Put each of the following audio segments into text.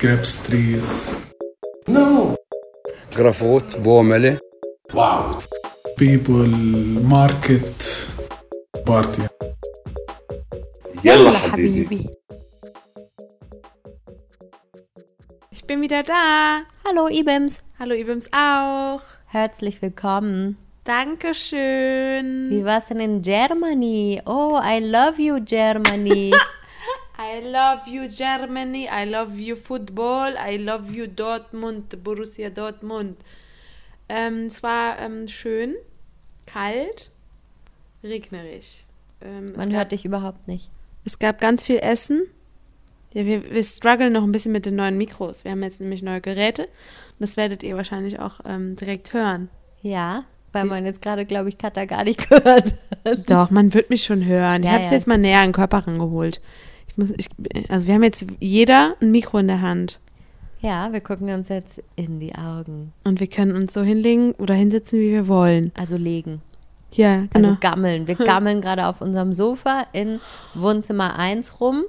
grapes trees. No. جرافوت بوملة Wow. people market party يلا حبيبي. Ich bin wieder da. Hallo Ibims, Hallo Ibims auch. herzlich willkommen. Dankeschön. Wie war's denn in Germany? Oh, I love you Germany. I love you Germany. I love you football. I love you Dortmund, Borussia Dortmund. Ähm, es war ähm, schön, kalt, regnerisch. Ähm, Man hört dich überhaupt nicht. Es gab ganz viel Essen. Ja, wir, wir strugglen noch ein bisschen mit den neuen Mikros. Wir haben jetzt nämlich neue Geräte. Und das werdet ihr wahrscheinlich auch ähm, direkt hören. Ja, weil man jetzt gerade, glaube ich, Katha gar nicht gehört hat. Doch, man wird mich schon hören. Ich Ja, habe es ja. jetzt mal näher an den Körper rangeholt. Ich muss, ich, also wir haben jetzt jeder ein Mikro in der Hand. Ja, wir gucken uns jetzt in die Augen. Und wir können uns so hinlegen oder hinsetzen, wie wir wollen. Also legen. Ja, genau. Also gammeln. Wir gammeln gerade auf unserem Sofa in Wohnzimmer 1 rum.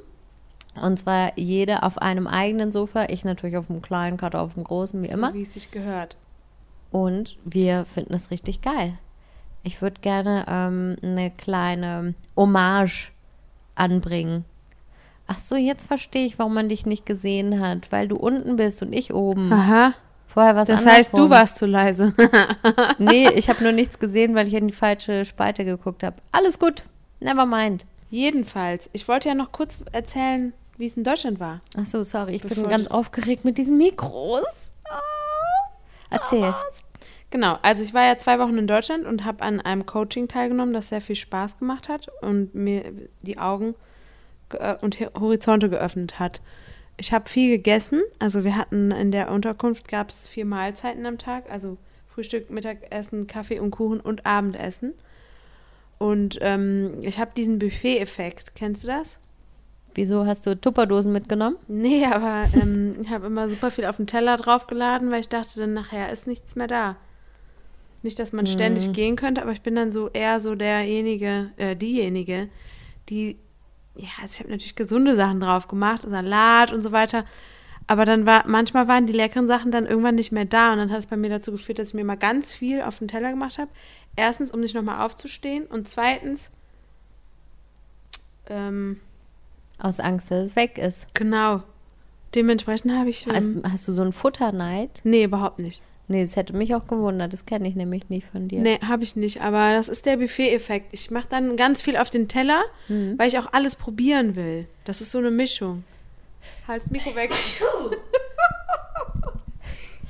Und zwar jede auf einem eigenen Sofa. Ich natürlich auf dem kleinen, Katha auf dem großen, wie so, immer. wie es sich gehört. Und wir finden es richtig geil. Ich würde gerne ähm, eine kleine Hommage anbringen. Ach so, jetzt verstehe ich, warum man dich nicht gesehen hat, weil du unten bist und ich oben. Aha. Vorher war es Das heißt, du andersrum. warst zu leise. Nee, ich habe nur nichts gesehen, weil ich in die falsche Spalte geguckt habe. Alles gut, never mind. Jedenfalls, ich wollte ja noch kurz erzählen, wie es in Deutschland war. Ach so, sorry, ich bin ganz ich- aufgeregt mit diesen Mikros. Ah. Erzähl. Genau, also ich war ja zwei Wochen in Deutschland und habe an einem Coaching teilgenommen, das sehr viel Spaß gemacht hat und mir die Augen ge- und Horizonte geöffnet hat. Ich habe viel gegessen, also wir hatten in der Unterkunft gab es vier Mahlzeiten am Tag, also Frühstück, Mittagessen, Kaffee und Kuchen und Abendessen. Und ähm, ich habe diesen Buffet-Effekt, kennst du das? Wieso hast du Tupperdosen mitgenommen? Nee, aber ähm, ich habe immer super viel auf den Teller draufgeladen, weil ich dachte, dann nachher ist nichts mehr da. Nicht, dass man ständig gehen könnte, aber ich bin dann so eher so derjenige, äh, diejenige, die, ja, also ich habe natürlich gesunde Sachen drauf gemacht, Salat und so weiter. Aber dann war, manchmal waren die leckeren Sachen dann irgendwann nicht mehr da und dann hat es bei mir dazu geführt, dass ich mir mal ganz viel auf den Teller gemacht habe. Erstens, um nicht nochmal aufzustehen und zweitens, ähm, Aus Angst, dass es weg ist. genau. Dementsprechend habe ich. Hast, Ähm, hast du so einen Futterneid? nee, überhaupt nicht. Nee, das hätte mich auch gewundert. Das kenne ich nämlich nicht von dir. Nee, habe ich nicht. Aber das ist der Buffet-Effekt. Ich mache dann ganz viel auf den Teller, Mhm. weil ich auch alles probieren will. Das ist so eine Mischung. Halt das Mikro weg.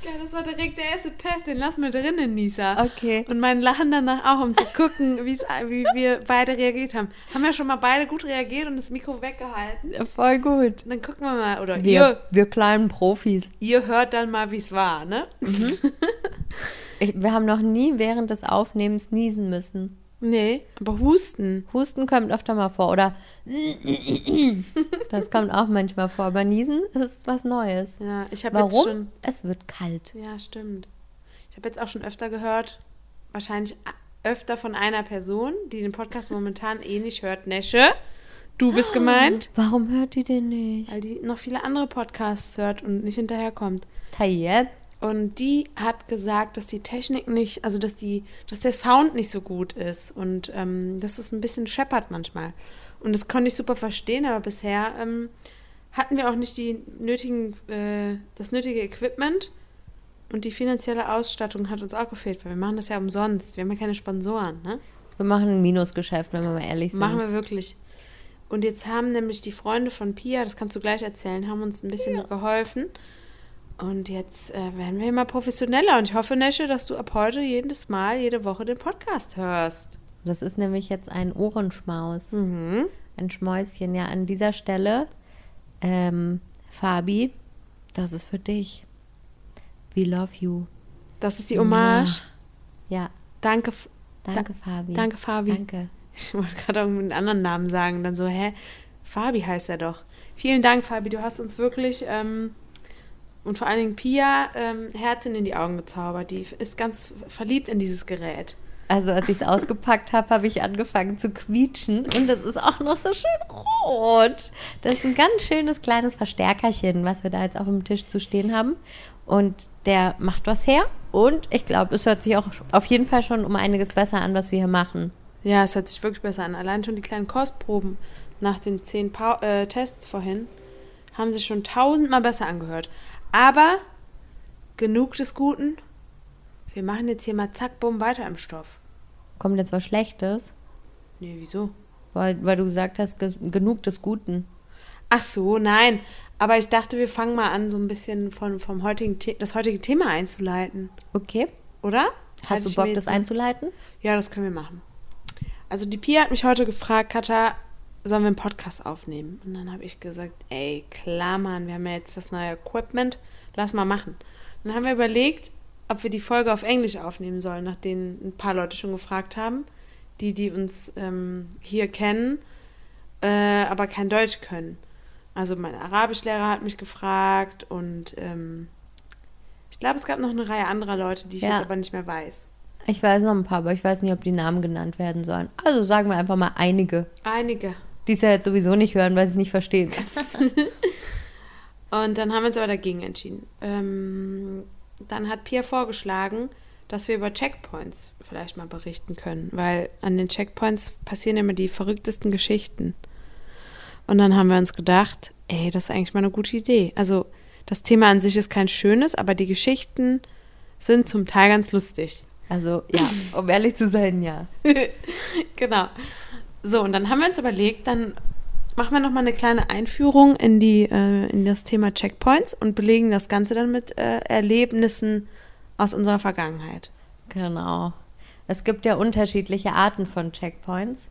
Ja, das war direkt der erste Test. Den lassen wir drinnen, Nisa. Okay. Und mein Lachen danach auch, um zu gucken, wie's, wie wir beide reagiert haben. Haben wir schon mal beide gut reagiert und das Mikro weggehalten? Voll gut. Und dann gucken wir mal. Oder Wir, ihr, wir kleinen Profis. ihr hört dann mal, wie es war, ne? Ich, wir haben noch nie während des Aufnehmens niesen müssen. Nee, aber Husten. Husten kommt öfter mal vor. Oder das kommt auch manchmal vor. Aber niesen ist was Neues. Ja, ich habe jetzt Warum? schon... Es wird kalt. Ja, stimmt. Ich habe jetzt auch schon öfter gehört, wahrscheinlich öfter von einer Person, die den Podcast momentan eh nicht hört. Nesche, du bist gemeint, Warum hört die den nicht? weil die noch viele andere Podcasts hört und nicht hinterherkommt. Tayyip? Und die hat gesagt, dass die Technik nicht, also dass die, dass der Sound nicht so gut ist und ähm, dass es ein bisschen scheppert manchmal. Und das konnte ich super verstehen, aber bisher ähm, hatten wir auch nicht die nötigen, äh, das nötige Equipment und die finanzielle Ausstattung hat uns auch gefehlt, weil wir machen das ja umsonst. Wir haben ja keine Sponsoren, ne? Wir machen ein Minusgeschäft, wenn wir mal ehrlich sind. Machen wir wirklich. Und jetzt haben nämlich die Freunde von Pia, das kannst du gleich erzählen, haben uns ein bisschen geholfen. Und jetzt äh, werden wir immer professioneller. Und ich hoffe, Nesche, dass du ab heute jedes Mal, jede Woche den Podcast hörst. Das ist nämlich jetzt ein Ohrenschmaus. Mhm. Ein Schmäuschen. Ja, an dieser Stelle, ähm, Fabi, das ist für dich. We love you. Das ist die Hommage. Ja, Danke, F- danke, Fabi. danke, Fabi. Danke. Ich wollte gerade irgendeinen anderen Namen sagen. Dann so, hä? Fabi heißt er doch. Vielen Dank, Fabi. Du hast uns wirklich ähm, und vor allen Dingen Pia ähm, Herzchen in die Augen gezaubert. Die ist ganz verliebt in dieses Gerät. Also als ich es ausgepackt habe, habe ich angefangen zu quietschen und es ist auch noch so schön rot. Das ist ein ganz schönes kleines Verstärkerchen, was wir da jetzt auf dem Tisch zu stehen haben. Und der macht was her. Und ich glaube, es hört sich auch auf jeden Fall schon um einiges besser an, was wir hier machen. Ja, es hört sich wirklich besser an. Allein schon die kleinen Kostproben nach den zehn pa äh, Tests vorhin haben sich schon tausendmal besser angehört. Aber genug des Guten. Wir machen jetzt hier mal zack, bumm, weiter im Stoff. Kommt jetzt was Schlechtes? Nee, wieso? Weil, weil du gesagt hast, ge genug des Guten. Ach so, nein. Aber ich dachte, wir fangen mal an, so ein bisschen von, vom heutigen The das heutige Thema einzuleiten. Okay. Oder? Hast Halte du Bock, das einzuleiten? Ja, das können wir machen. Also die Pia hat mich heute gefragt, Katha, sollen wir einen Podcast aufnehmen? Und dann habe ich gesagt, ey, klar, Mann, wir haben ja jetzt das neue Equipment, lass mal machen. Dann haben wir überlegt, ob wir die Folge auf Englisch aufnehmen sollen, nachdem ein paar Leute schon gefragt haben, die, die uns ähm, hier kennen, äh, aber kein Deutsch können. Also mein Arabischlehrer hat mich gefragt und ähm, ich glaube, es gab noch eine Reihe anderer Leute, die ich Ja. jetzt aber nicht mehr weiß. Ich weiß noch ein paar, aber ich weiß nicht, ob die Namen genannt werden sollen. Also sagen wir einfach mal einige, Einige. Die es ja jetzt sowieso nicht hören, weil sie es nicht verstehen. Und dann haben wir uns aber dagegen entschieden. Ähm, dann hat Pia vorgeschlagen, dass wir über Checkpoints vielleicht mal berichten können, weil an den Checkpoints passieren immer die verrücktesten Geschichten. Und dann haben wir uns gedacht, ey, das ist eigentlich mal eine gute Idee. Also das Thema an sich ist kein schönes, aber die Geschichten sind zum Teil ganz lustig. Also ja, um ehrlich zu sein, ja. Genau. So, und dann haben wir uns überlegt, dann machen wir nochmal eine kleine Einführung in, die, äh, in das Thema Checkpoints und belegen das Ganze dann mit äh, Erlebnissen aus unserer Vergangenheit. Genau. Es gibt ja unterschiedliche Arten von Checkpoints.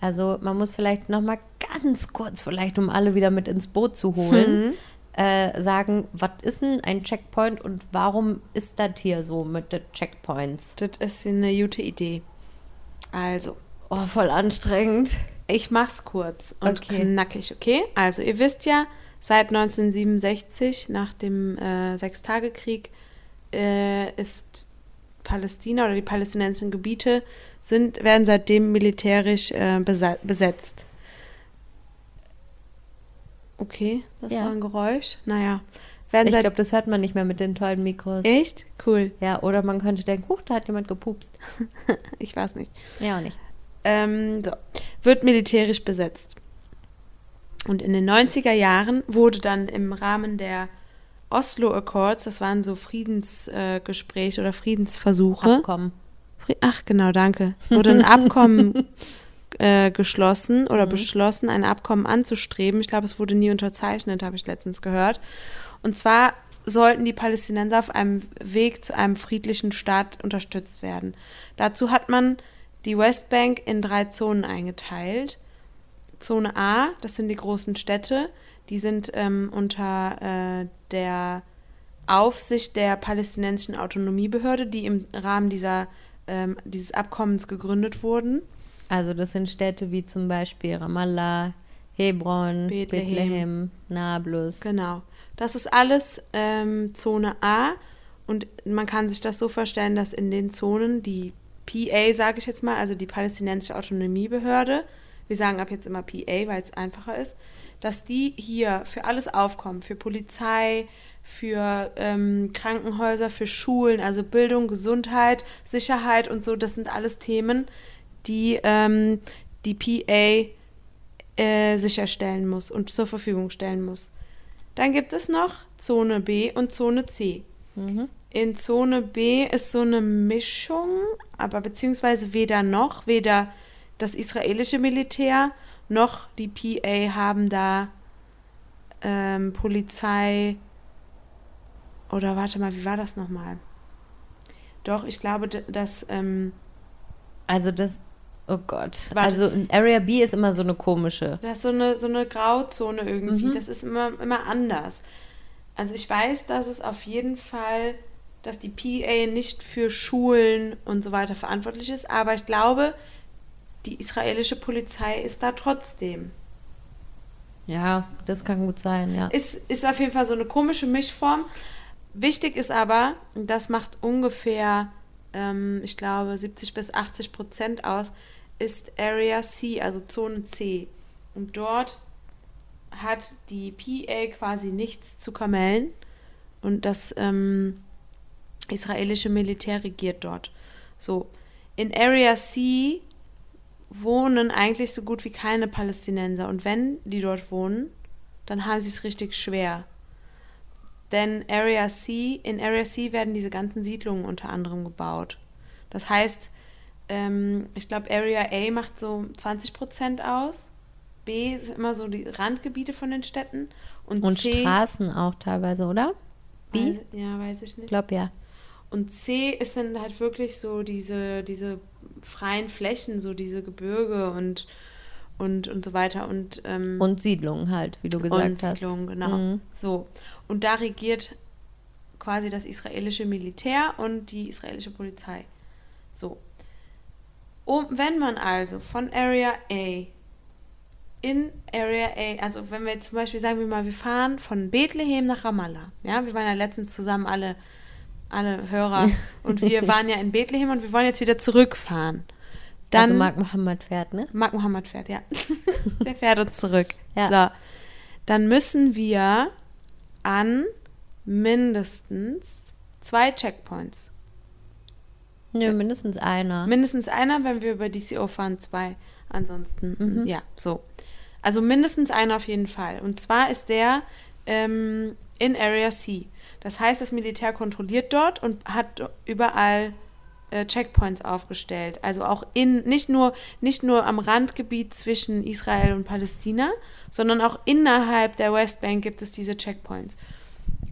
Also man muss vielleicht noch mal ganz kurz, vielleicht um alle wieder mit ins Boot zu holen, äh, sagen, was ist denn ein Checkpoint und warum ist das hier so mit den Checkpoints? Das ist eine gute Idee. Also, Oh, voll anstrengend. ich mach's kurz und Okay. knackig, okay? Also, ihr wisst ja, seit 1967, nach dem äh, Sechstagekrieg, äh, ist Palästina oder die palästinensischen Gebiete sind, werden seitdem militärisch äh, besetzt. Okay, das Ja. war ein Geräusch. Naja, werden Ich glaube, das hört man nicht mehr mit den tollen Mikros. echt cool. Ja, oder man könnte denken, huch, da hat jemand gepupst. Ich weiß nicht. Ja, auch nicht. Ähm, so, wird militärisch besetzt. Und in den 90er Jahren wurde dann im Rahmen der Oslo Accords, das waren so Friedensgespräche äh, oder Friedensversuche. Abkommen. Ach, genau, danke. Wurde ein Abkommen äh, geschlossen oder beschlossen, ein Abkommen anzustreben. Ich glaube, es wurde nie unterzeichnet, habe ich letztens gehört. Und zwar sollten die Palästinenser auf einem Weg zu einem friedlichen Staat unterstützt werden. Dazu hat man die Westbank in drei Zonen eingeteilt. Zone A, das sind die großen Städte, die sind ähm, unter äh, der Aufsicht der palästinensischen Autonomiebehörde, die im Rahmen dieser, ähm, dieses Abkommens gegründet wurden. Also das sind Städte wie zum Beispiel Ramallah, Hebron, Bethlehem. Bethlehem, Nablus. Genau. Das ist alles ähm, Zone A und man kann sich das so vorstellen, dass in den Zonen die PA, sage ich jetzt mal, also die palästinensische Autonomiebehörde, wir sagen ab jetzt immer PA, weil es einfacher ist, dass die hier für alles aufkommen, für Polizei, für ähm, Krankenhäuser, für Schulen, also Bildung, Gesundheit, Sicherheit und so, das sind alles Themen, die ähm, die PA äh, sicherstellen muss und zur Verfügung stellen muss. Dann gibt es noch Zone B und Zone C. In Zone B ist so eine Mischung, aber beziehungsweise weder noch, weder das israelische Militär noch die PA haben da ähm, Polizei oder warte mal, wie war das nochmal? Doch, ich glaube, dass ähm, Also das, oh Gott. Warte. Also Area B ist immer so eine komische. Das ist so eine, so eine Grauzone irgendwie. Das ist immer, immer anders. Also ich weiß, dass es auf jeden Fall, dass die PA nicht für Schulen und so weiter verantwortlich ist, aber ich glaube, die israelische Polizei ist da trotzdem. Ja, das kann gut sein, ja. Ist, ist auf jeden Fall so eine komische Mischform. Wichtig ist aber, das macht ungefähr ähm, ich glaube, 70 bis 80 Prozent aus, ist Area C, also Zone C. Und dort hat die PA quasi nichts zu kamellen und das ähm, israelische Militär regiert dort. So, in Area C wohnen eigentlich so gut wie keine Palästinenser und wenn die dort wohnen, dann haben sie es richtig schwer. Denn Area C, in Area C werden diese ganzen Siedlungen unter anderem gebaut. Das heißt, ähm, ich glaube, Area A macht so 20 Prozent aus. B sind immer so die Randgebiete von den Städten. Und, Und C, Straßen auch teilweise, oder? B? Weiß- Ja, weiß ich Ich nicht. glaube ja. Und C ist dann halt wirklich so diese, diese freien Flächen, so diese Gebirge und, und, und so weiter. Und, ähm, Und Siedlungen halt, wie du gesagt und hast. Siedlungen, genau. Mhm. So. Und da regiert quasi das israelische Militär und die israelische Polizei. So. Um, wenn man also von Area A in Area A, also wenn wir jetzt zum Beispiel sagen wir mal, wir fahren von Bethlehem nach Ramallah. Ja, wir waren ja letztens zusammen alle, alle Hörer und wir waren ja in Bethlehem und wir wollen jetzt wieder zurückfahren. Dann also Mark Mohammed fährt, ne? Mark Mohammed fährt, ja. Der fährt uns zurück. Ja. So. Dann müssen wir an mindestens zwei Checkpoints. Nö, mindestens einer. Mindestens einer, wenn wir über DCO fahren, zwei. Ansonsten, Mhm. ja, so. Also mindestens einer auf jeden Fall. Und zwar ist der ähm, in Area C. Das heißt, das Militär kontrolliert dort und hat überall äh, Checkpoints aufgestellt. Also auch in, nicht nur, nicht nur am Randgebiet zwischen Israel und Palästina, sondern auch innerhalb der Westbank gibt es diese Checkpoints.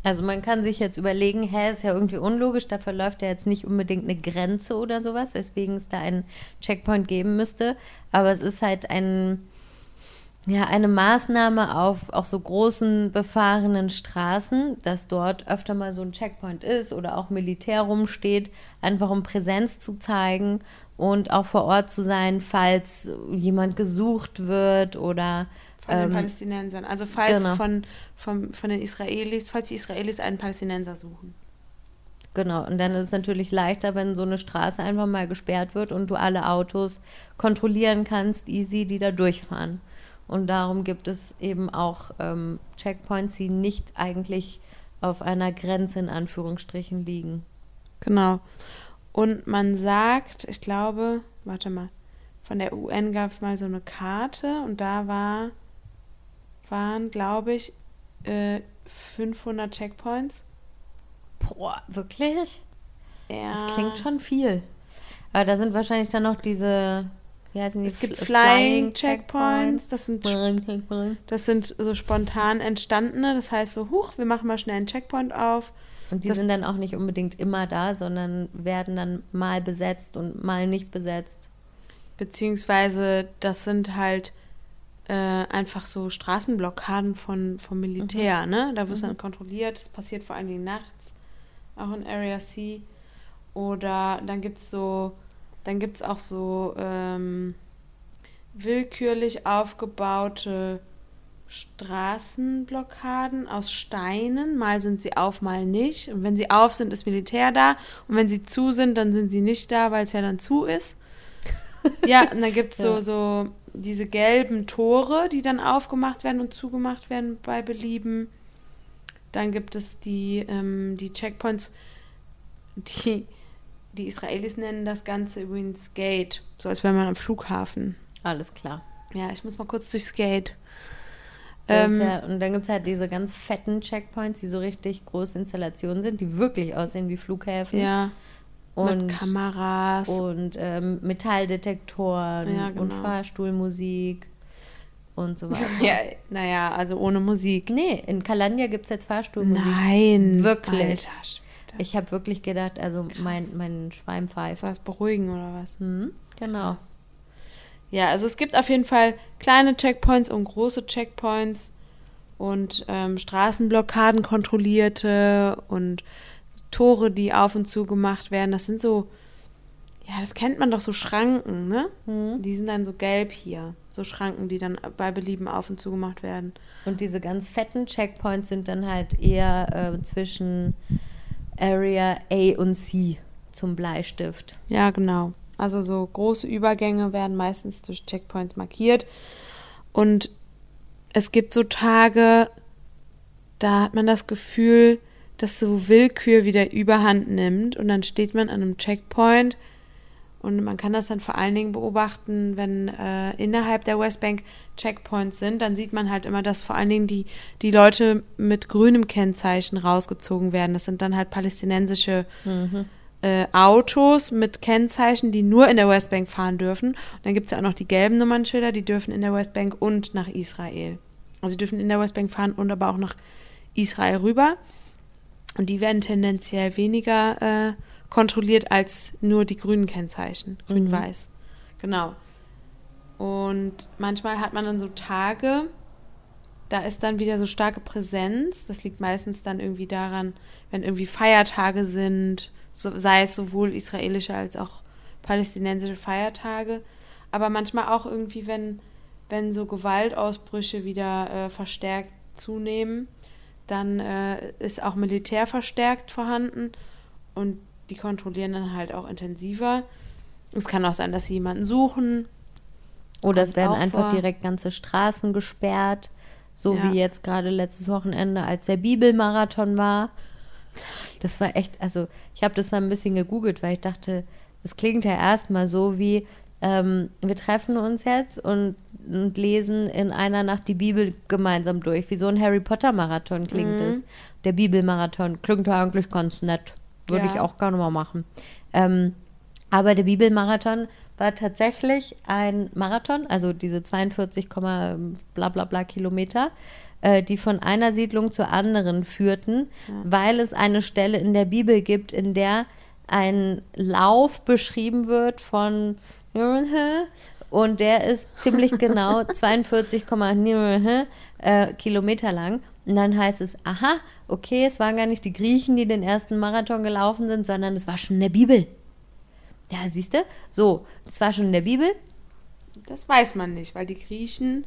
Also man kann sich jetzt überlegen, hä, ist ja irgendwie unlogisch, da verläuft ja jetzt nicht unbedingt eine Grenze oder sowas, weswegen es da einen Checkpoint geben müsste. Aber es ist halt ein, ja, eine Maßnahme auf auch so großen befahrenen Straßen, dass dort öfter mal so ein Checkpoint ist oder auch Militär rumsteht, einfach um Präsenz zu zeigen und auch vor Ort zu sein, falls jemand gesucht wird oder Von den ähm, Palästinensern. Also falls genau. von, von, von den Israelis, falls die Israelis einen Palästinenser suchen. Genau, und dann ist es natürlich leichter, wenn so eine Straße einfach mal gesperrt wird und du alle Autos kontrollieren kannst, easy, die da durchfahren. Und darum gibt es eben auch ähm, Checkpoints, die nicht eigentlich auf einer Grenze in Anführungsstrichen liegen. Genau. Und man sagt, ich glaube, warte mal, von der UN gab es mal so eine Karte und da war, waren, glaube ich, äh, 500 Checkpoints. Boah, wirklich? Ja. Das klingt schon viel. Aber da sind wahrscheinlich dann noch diese, heißen die? Es gibt Fl- Flying Checkpoints, das sind, das sind so spontan entstandene, das heißt so, huch, wir machen mal schnell einen Checkpoint auf. Und die Das- sind dann auch nicht unbedingt immer da, sondern werden dann mal besetzt und mal nicht besetzt. Beziehungsweise das sind halt äh, einfach so Straßenblockaden von, vom Militär, ne? Da wird es dann kontrolliert. Das passiert vor allen Dingen nachts, auch in Area C. Oder dann gibt es so, dann gibt es auch so ähm, willkürlich aufgebaute Straßenblockaden aus Steinen. Mal sind sie auf, mal nicht. Und wenn sie auf sind, ist Militär da. Und wenn sie zu sind, dann sind sie nicht da, weil es ja dann zu ist. Ja, und dann gibt es so, Ja. so diese gelben Tore, die dann aufgemacht werden und zugemacht werden bei Belieben. Dann gibt es die, ähm, die Checkpoints, die, die Israelis nennen das Ganze übrigens Gate, so als wäre man am Flughafen. Alles klar. Ja, ich muss mal kurz durchs Gate. Ähm, ja, und dann gibt es halt diese ganz fetten Checkpoints, die so richtig große Installationen sind, die wirklich aussehen wie Flughäfen. ja, und, mit Kameras. und ähm, Metalldetektoren Ja, und genau. Fahrstuhlmusik und so weiter. Ja, naja, also ohne Musik. Nee, in Kalandia gibt es jetzt Fahrstuhlmusik. Nein. Wirklich. Alter, Schwede. Ich habe wirklich gedacht, also Krass. mein, mein Schwein Ist pfeift. das beruhigen oder was? Hm, genau. Ja, also es gibt auf jeden Fall kleine Checkpoints und große Checkpoints und ähm, Straßenblockaden kontrollierte und Tore, die auf und zu gemacht werden. Das sind so, ja, das kennt man doch so Schranken, ne? Hm. Die sind dann so gelb hier. So Schranken, die dann bei Belieben auf und zu gemacht werden. Und diese ganz fetten Checkpoints sind dann halt eher äh, zwischen Area A und C. zum Bleistift. Ja, genau. Also so große Übergänge werden meistens durch Checkpoints markiert. Und es gibt so Tage, da hat man das Gefühl, dass so Willkür wieder überhand nimmt und dann steht man an einem Checkpoint und man kann das dann vor allen Dingen beobachten, wenn äh, innerhalb der Westbank Checkpoints sind, dann sieht man halt immer, dass vor allen Dingen die, die Leute mit grünem Kennzeichen rausgezogen werden. Das sind dann halt palästinensische äh, Autos mit Kennzeichen, die nur in der Westbank fahren dürfen. Und dann gibt es ja auch noch die gelben Nummernschilder, die dürfen in der Westbank und nach Israel. Also sie dürfen in der Westbank fahren und aber auch nach Israel rüber. Und die werden tendenziell weniger äh, kontrolliert als nur die grünen Kennzeichen. Grün-Weiß. Genau. Und manchmal hat man dann so Tage, da ist dann wieder so starke Präsenz. Das liegt meistens dann irgendwie daran, wenn irgendwie Feiertage sind, so, sei es sowohl israelische als auch palästinensische Feiertage. Aber manchmal auch irgendwie, wenn, wenn so Gewaltausbrüche wieder äh, verstärkt zunehmen, dann äh, ist auch Militär verstärkt vorhanden und die kontrollieren dann halt auch intensiver. Es kann auch sein, dass sie jemanden suchen. Oder es werden einfach vor. direkt ganze Straßen gesperrt. So Ja. wie jetzt gerade letztes Wochenende, als der Bibelmarathon war. Das war echt, also ich habe das dann ein bisschen gegoogelt, weil ich dachte, es klingt ja erstmal so wie, ähm, wir treffen uns jetzt und, und lesen in einer Nacht die Bibel gemeinsam durch. Wie so ein Harry Potter Marathon klingt Mhm. es. Der Bibelmarathon klingt ja eigentlich ganz nett. Würde Ja. ich auch gerne mal machen. Ähm, aber der Bibelmarathon war tatsächlich ein Marathon, also diese 42, bla bla bla Kilometer, äh, die von einer Siedlung zur anderen führten, weil es eine Stelle in der Bibel gibt, in der ein Lauf beschrieben wird von und der ist ziemlich genau 42, äh, Kilometer lang. Und dann heißt es, aha, okay, es waren gar nicht die Griechen, die den ersten Marathon gelaufen sind, sondern es war schon in der Bibel. Ja, siehst du? So, es war schon in der Bibel. Das weiß man nicht, weil die Griechen,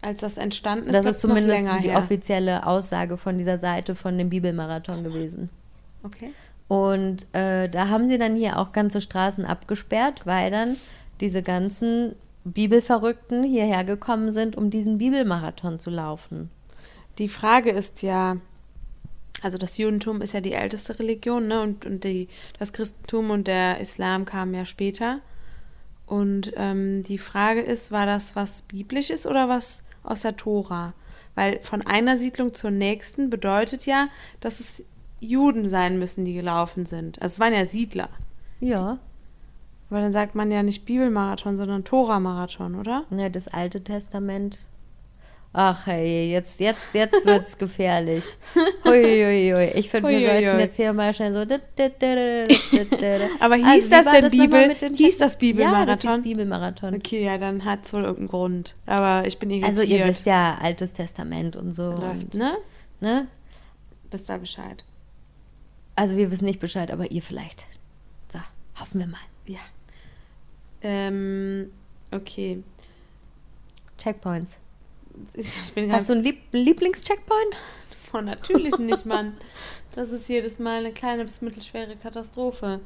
als das entstanden ist, Das das ist zumindest die her. offizielle Aussage von dieser Seite von dem Bibelmarathon gewesen. Okay. Und äh, da haben sie dann hier auch ganze Straßen abgesperrt, weil dann diese ganzen Bibelverrückten hierher gekommen sind, um diesen Bibelmarathon zu laufen. Die Frage ist ja, also das Judentum ist ja die älteste Religion, ne? Und, und die, das Christentum und der Islam kamen ja später. Und ähm, die Frage ist, war das was Biblisches oder was aus der Tora? Weil von einer Siedlung zur nächsten bedeutet ja, dass es Juden sein müssen, die gelaufen sind. Also es waren ja Siedler. Ja. Aber dann sagt man ja nicht Bibelmarathon, sondern Tora-Marathon, oder? Ja, das Alte Testament. Ach hey, jetzt, jetzt, jetzt wird's gefährlich. Huiuiui. Ich finde, wir sollten jetzt hier mal schnell so. Aber hieß Also, das denn das Bibel? Hieß das Ja, das Bibelmarathon? hieß Bibelmarathon. Okay, ja, dann hat es wohl irgendeinen Grund. Aber ich bin irritiert. Also ihr wisst ja, Altes Testament und so. Läuft, und, ne? ne? Wisst da Bescheid. Also wir wissen nicht Bescheid, aber ihr vielleicht. So, hoffen wir mal. Ja. Ähm, okay. Checkpoints. Hast du einen Lieb Lieblingscheckpoint? von natürlich nicht, Mann. Das ist jedes Mal eine kleine bis mittelschwere Katastrophe.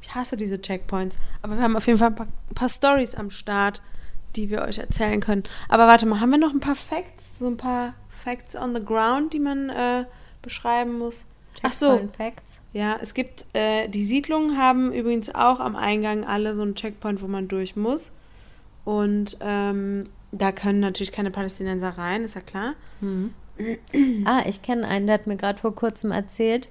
Ich hasse diese Checkpoints. Aber wir haben auf jeden Fall ein paar, paar Stories am Start, die wir euch erzählen können. Aber warte mal, haben wir noch ein paar Facts? So ein paar Facts on the ground, die man äh, beschreiben muss? Ach so, Checkpoint Facts. Ja, es gibt, äh, die Siedlungen haben übrigens auch am Eingang alle so einen Checkpoint, wo man durch muss. Und ähm, da können natürlich keine Palästinenser rein, ist ja klar. Ah, ich kenne einen, der hat mir gerade vor kurzem erzählt,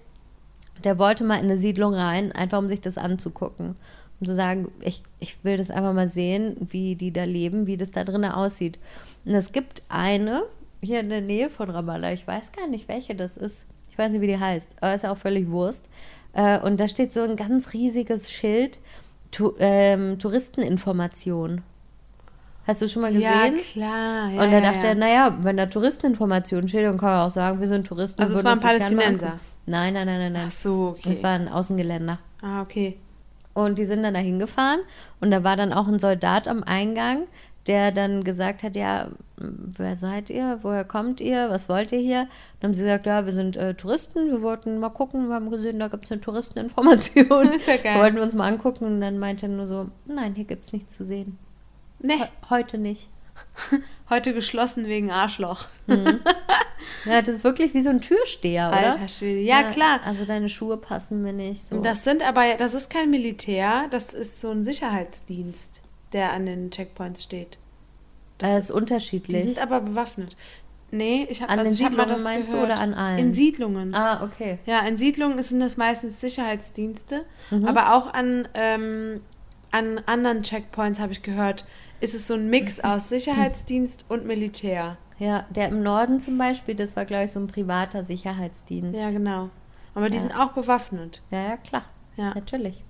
der wollte mal in eine Siedlung rein, einfach um sich das anzugucken. Um zu sagen, ich, ich will das einfach mal sehen, wie die da leben, wie das da drinnen aussieht. Und es gibt eine hier in der Nähe von Ramallah, ich weiß gar nicht, welche das ist. Ich weiß nicht, wie die heißt, aber ist ja auch völlig Wurst. Äh, und da steht so ein ganz riesiges Schild, tu, ähm, Touristeninformation. Hast du schon mal gesehen? Ja, klar. Ja, Und da ja, dachte ja. er, naja, wenn da Touristeninformationen steht, dann kann man auch sagen, wir sind Touristen. Also und es das gerne mal Palästinenser? Nein, nein, nein, nein, nein. Ach so, okay. Es war ein Außengeländer. ah, okay. Und die sind dann da hingefahren und da war dann auch ein Soldat am Eingang, der dann gesagt hat, ja, wer seid ihr, woher kommt ihr, was wollt ihr hier? Dann haben sie gesagt, ja, wir sind äh, Touristen, wir wollten mal gucken, wir haben gesehen, da gibt es eine Touristeninformation. Ist ja geil. Wollten wir uns mal angucken und dann meinte er nur so, nein, hier gibt es nichts zu sehen. Nee, He heute nicht. heute geschlossen wegen Arschloch. Ja, das ist wirklich wie so ein Türsteher, oder? Alter Schwede. Ja, klar. Also deine Schuhe passen mir nicht. So. Das sind aber, das ist kein Militär, das ist so ein Sicherheitsdienst, der an den Checkpoints steht. das ist Die unterschiedlich. sind aber bewaffnet. Nee, ich habe An also den Siedlungen das meinst du gehört. oder an allen? In Siedlungen. ah, okay. Ja, in Siedlungen sind das meistens Sicherheitsdienste, Mhm. aber auch an, ähm, an anderen Checkpoints habe ich gehört, ist es so ein Mix aus Sicherheitsdienst und Militär. Ja, der im Norden zum Beispiel, das war, glaube ich, so ein privater Sicherheitsdienst. Ja, genau. Aber die Ja. sind auch bewaffnet. ja, ja, klar. Ja. Natürlich.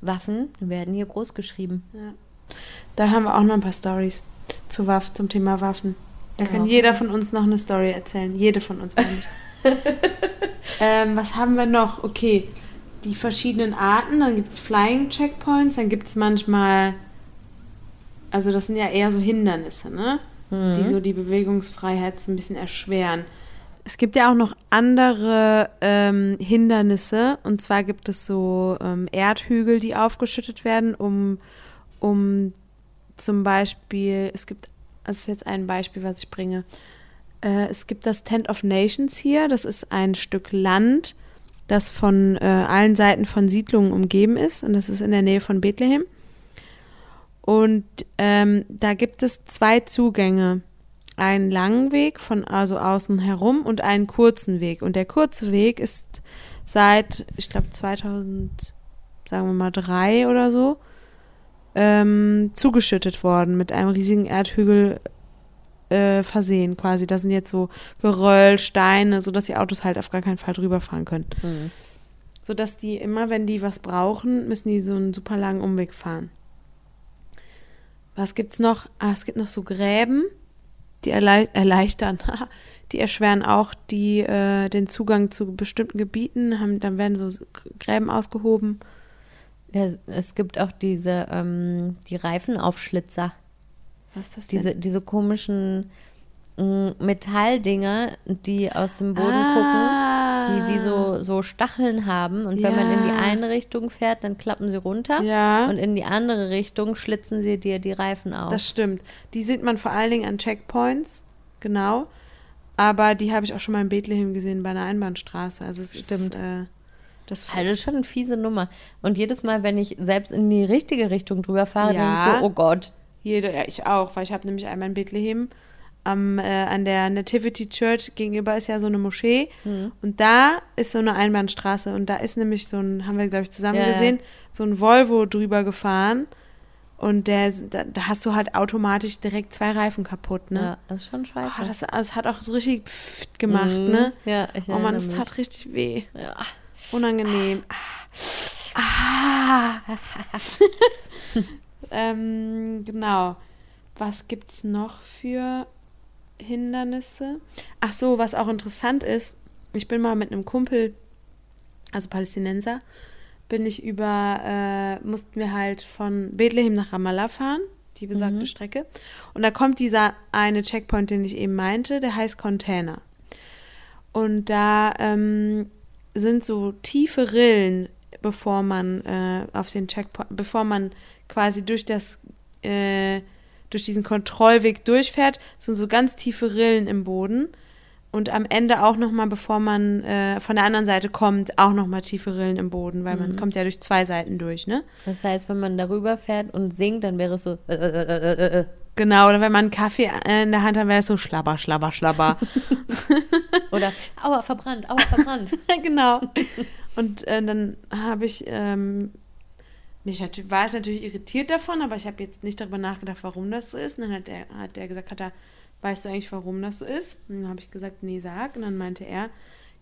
Waffen werden hier groß geschrieben. Da haben wir auch noch ein paar Stories zu Waffen, zum Thema Waffen. Da kann Ja. jeder von uns noch eine Story erzählen. Jede von uns, ähm, was haben wir noch? Okay, die verschiedenen Arten. Dann gibt es Flying Checkpoints. Dann gibt es manchmal, also das sind ja eher so Hindernisse, ne? Die so die Bewegungsfreiheit so ein bisschen erschweren. Es gibt ja auch noch andere ähm, Hindernisse. Und zwar gibt es so ähm, Erdhügel, die aufgeschüttet werden, um, um zum Beispiel, es gibt, das ist jetzt ein Beispiel, was ich bringe. Äh, es gibt das Tent of Nations hier. Das ist ein Stück Land, das von äh, allen Seiten von Siedlungen umgeben ist. Und das ist in der Nähe von Bethlehem. Und ähm, da gibt es zwei Zugänge. Einen langen Weg von also außen herum und einen kurzen Weg. Und der kurze Weg ist seit, ich glaube, 2000, sagen wir mal, drei oder so, ähm, zugeschüttet worden, mit einem riesigen Erdhügel äh, versehen quasi. Da sind jetzt so Geröll, Steine, sodass die Autos halt auf gar keinen Fall drüber fahren können. Mhm. Sodass die immer, wenn die was brauchen, müssen die so einen super langen Umweg fahren. Was gibt's noch? Ah, es gibt noch so Gräben, die erlei erleichtern, die erschweren auch die, äh, den Zugang zu bestimmten Gebieten. Haben, dann werden so Gräben ausgehoben. Es gibt auch diese, ähm, die Reifenaufschlitzer. Was ist das denn? Diese, diese komischen mh, Metalldinger, die aus dem Boden Ah. gucken, die wie so, so Stacheln haben. Und wenn man in die Ja. eine Richtung fährt, dann klappen sie runter. Ja. Und in die andere Richtung schlitzen sie dir die Reifen auf. Das stimmt. Die sieht man vor allen Dingen an Checkpoints, genau. Aber die habe ich auch schon mal in Bethlehem gesehen bei einer Einbahnstraße. Also es Stimmt. ist äh, das Also schon eine fiese Nummer. Und jedes Mal, wenn ich selbst in die richtige Richtung drüber fahre, Ja. denke ich so, oh Gott. Jede, ja, ich auch, weil ich habe nämlich einmal in Bethlehem am, äh, an der Nativity Church gegenüber ist ja so eine Moschee Mhm. und da ist so eine Einbahnstraße und da ist nämlich so ein, haben wir glaube ich zusammen Ja, ja. gesehen, so ein Volvo drüber gefahren und der, da, da hast du halt automatisch direkt zwei Reifen kaputt, ne? Ja, das ist schon scheiße. Oh, das, das hat auch so richtig pfft gemacht, Mhm. ne? Ja, ich Oh Mann, es mich. tat richtig weh. Ja. Unangenehm. Ah. ähm, genau. Was gibt's noch für Hindernisse? Ach so, was auch interessant ist, ich bin mal mit einem Kumpel, also Palästinenser, bin ich über, äh, mussten wir halt von Bethlehem nach Ramallah fahren, die besagte Strecke. Und da kommt dieser eine Checkpoint, den ich eben meinte, der heißt Container. Und da ähm, sind so tiefe Rillen, bevor man äh, auf den Checkpoint, bevor man quasi durch das, äh, durch diesen Kontrollweg durchfährt, sind so ganz tiefe Rillen im Boden. Und am Ende auch nochmal, bevor man äh, von der anderen Seite kommt, auch nochmal tiefe Rillen im Boden, weil man kommt ja durch zwei Seiten durch, ne? Das heißt, wenn man darüber fährt und singt, dann wäre es so. Äh, äh, äh. Genau, oder wenn man einen Kaffee in der Hand hat, wäre es so schlabber, schlabber, schlabber. Oder aua, verbrannt, aua, verbrannt. genau. Und äh, dann habe ich, ähm, mich war ich natürlich irritiert davon, aber ich habe jetzt nicht darüber nachgedacht, warum das so ist. Und dann hat er hat der gesagt, hat er, weißt du eigentlich, warum das so ist? Und dann habe ich gesagt, nee, sag. Und dann meinte er,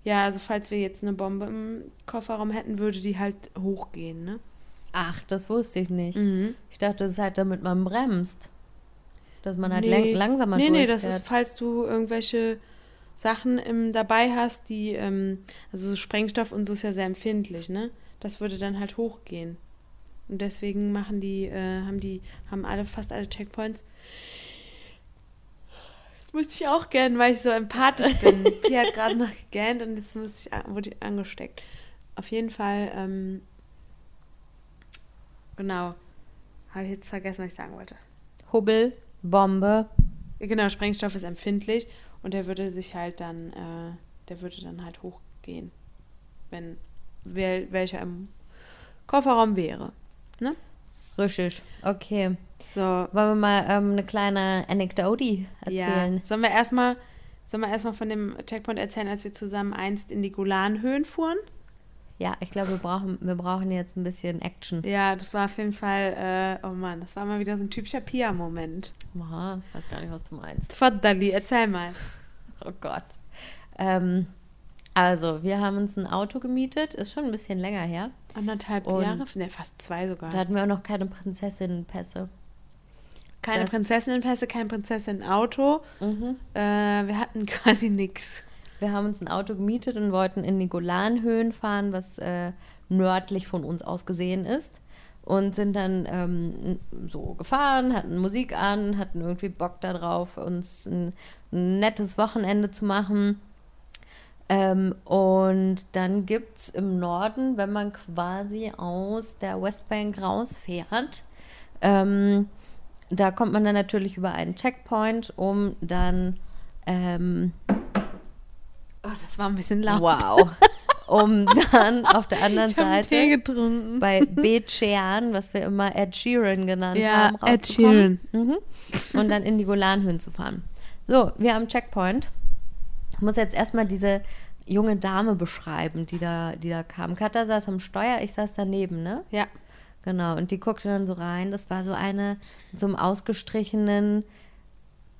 ja, also falls wir jetzt eine Bombe im Kofferraum hätten, würde die halt hochgehen, ne? Ach, das wusste ich nicht. Mhm. Ich dachte, das ist halt damit man bremst. Dass man halt Nee. lang langsamer Nee, nee, das durchfährt. ist, falls du irgendwelche Sachen im, dabei hast, die, ähm, also so Sprengstoff und so ist ja sehr empfindlich, ne? Das würde dann halt hochgehen. Und deswegen machen die, äh, haben die, haben alle, fast alle Checkpoints. Das musste ich auch gern, weil ich so empathisch bin. Pia hat gerade noch gegähnt und jetzt muss ich, wurde ich angesteckt. Auf jeden Fall, ähm, genau. Habe ich jetzt vergessen, was ich sagen wollte. Hubbel, Bombe. Genau, Sprengstoff ist empfindlich und der würde sich halt dann, äh, der würde dann halt hochgehen, wenn wel, welcher im Kofferraum wäre. Richtig. Okay. So, Wollen wir mal ähm, eine kleine Anekdote ja. erzählen? Sollen wir erstmal sollen wir erstmal von dem Checkpoint erzählen, als wir zusammen einst in die Golanhöhen fuhren? Ja, ich glaube, wir brauchen, wir brauchen jetzt ein bisschen Action. Ja, das war auf jeden Fall, äh, oh Mann, das war mal wieder so ein typischer Pia-Moment. Aha, ich weiß gar nicht, was du meinst. Tfaddali, erzähl mal. Oh Gott. Ähm, also, wir haben uns ein Auto gemietet, ist schon ein bisschen länger her. Anderthalb Und- Jahre? Ne, fast zwei sogar. Da hatten wir auch noch keine Prinzessinnenpässe. keine das- Prinzessinnenpässe, kein Prinzessin-Auto. Mhm. Äh, wir hatten quasi nix. Wir haben uns ein Auto gemietet und wollten in die Golanhöhen fahren, was äh, nördlich von uns aus gesehen ist. Und sind dann ähm, so gefahren, hatten Musik an, hatten irgendwie Bock darauf, uns ein, ein nettes Wochenende zu machen. Ähm, und dann gibt es im Norden, wenn man quasi aus der Westbank rausfährt, ähm, da kommt man dann natürlich über einen Checkpoint, um dann ähm, Oh, das war ein bisschen laut. Wow. Um dann auf der anderen Ich einen Tee Seite getrunken. bei Bechean, was wir immer Ed Sheeran genannt Ja, haben, Ed rauszukommen. Mhm. Und dann in die Golanhöhen zu fahren. So, wir am Checkpoint. Ich muss jetzt erstmal diese junge Dame beschreiben, die da, die da kam. Katha saß am Steuer, ich saß daneben, ne? Ja. Genau, und die guckte dann so rein. Das war so eine mit so einem ausgestrichenen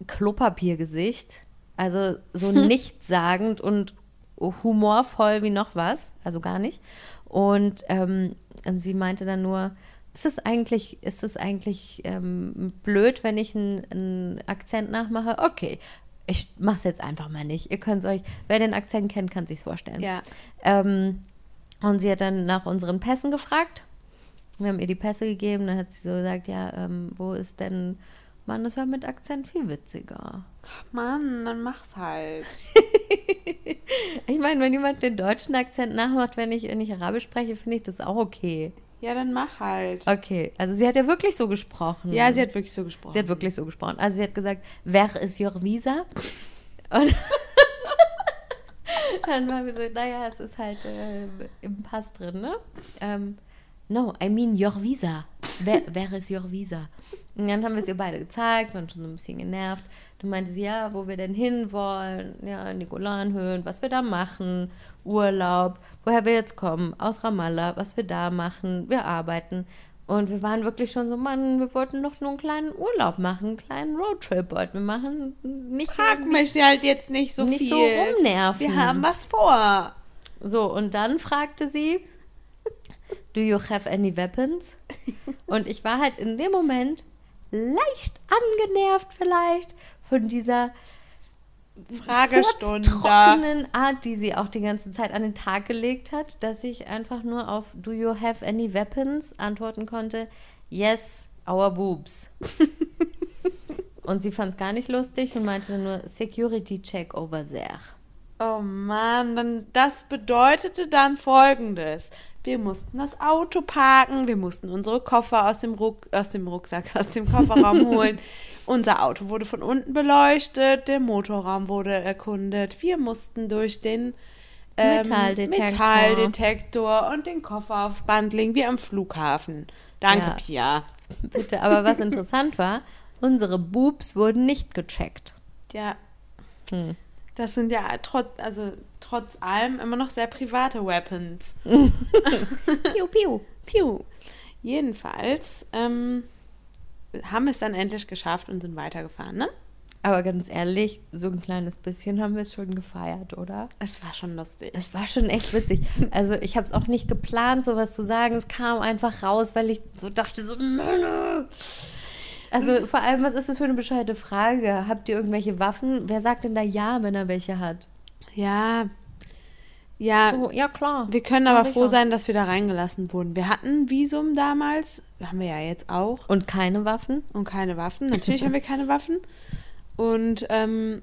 Klopapiergesicht. Also so nichtssagend und humorvoll wie noch was. Also gar nicht. Und, ähm, und sie meinte dann nur, ist es eigentlich, ist es eigentlich ähm, blöd, wenn ich einen, einen Akzent nachmache? Okay, ich mach's jetzt einfach mal nicht. Ihr könnt euch, wer den Akzent kennt, kann sich's vorstellen. Ja. Ähm, und sie hat dann nach unseren Pässen gefragt. Wir haben ihr die Pässe gegeben. Dann hat sie so gesagt, ja, ähm, wo ist denn, Mann, das war mit Akzent viel witziger. Mann, dann mach's halt. Ich meine, wenn jemand den deutschen Akzent nachmacht, wenn ich, wenn ich Arabisch spreche, finde ich das auch okay. Ja, dann mach halt. Okay, also sie hat ja wirklich so gesprochen. Ja, sie hat wirklich so gesprochen. Sie hat wirklich so gesprochen. Also sie hat gesagt, wer ist your visa? Und dann waren wir so, naja, es ist halt äh, im Pass drin, ne? Ähm, no, I mean your visa. Wer, wer ist your visa? Und dann haben wir es ihr beide gezeigt, waren schon so ein bisschen genervt. Dann meinte sie, ja, wo wir denn hin wollen, ja, in die Golanhöhen, was wir da machen, Urlaub, woher wir jetzt kommen, aus Ramallah, was wir da machen, wir arbeiten. Und wir waren wirklich schon so, Mann, wir wollten doch nur einen kleinen Urlaub machen, einen kleinen Roadtrip wollten wir machen. Nicht Frag mich halt jetzt nicht so nicht viel. so rumnerven. Wir haben was vor. So, und dann fragte sie, do you have any weapons? Und ich war halt in dem Moment leicht angenervt vielleicht von dieser Fragestunde. trockenen Art, die sie auch die ganze Zeit an den Tag gelegt hat, dass ich einfach nur auf Do you have any weapons antworten konnte, Yes, our boobs. und sie fand es gar nicht lustig und meinte nur Security check over there. Oh Mann, das bedeutete dann folgendes. Wir mussten das Auto parken, wir mussten unsere Koffer aus dem, Ruck, aus dem Rucksack, aus dem Kofferraum holen. Unser Auto wurde von unten beleuchtet, der Motorraum wurde erkundet. Wir mussten durch den ähm, Metalldetektor. Metalldetektor und den Koffer aufs Band legen, wie am Flughafen. Danke, Ja. Pia. Bitte, aber was interessant war, unsere Boobs wurden nicht gecheckt. Ja. Hm. Das sind ja trotz, also trotz allem immer noch sehr private Weapons. Piu, piu. Piu. Jedenfalls ähm, haben wir es dann endlich geschafft und sind weitergefahren, ne? Aber ganz ehrlich, so ein kleines bisschen haben wir es schon gefeiert, oder? Es war schon lustig. Es war schon echt witzig. Also ich habe es auch nicht geplant, sowas zu sagen. Es kam einfach raus, weil ich so dachte, so. Also vor allem, was ist das für eine bescheuerte Frage? Habt ihr irgendwelche Waffen? Wer sagt denn da ja, wenn er welche hat? Ja, Ja, So, ja, klar. wir können Ja, aber sicher. froh sein, dass wir da reingelassen wurden. Wir hatten Visum damals, haben wir ja jetzt auch, Und keine Waffen? und keine Waffen. Natürlich haben wir keine Waffen. Und ähm,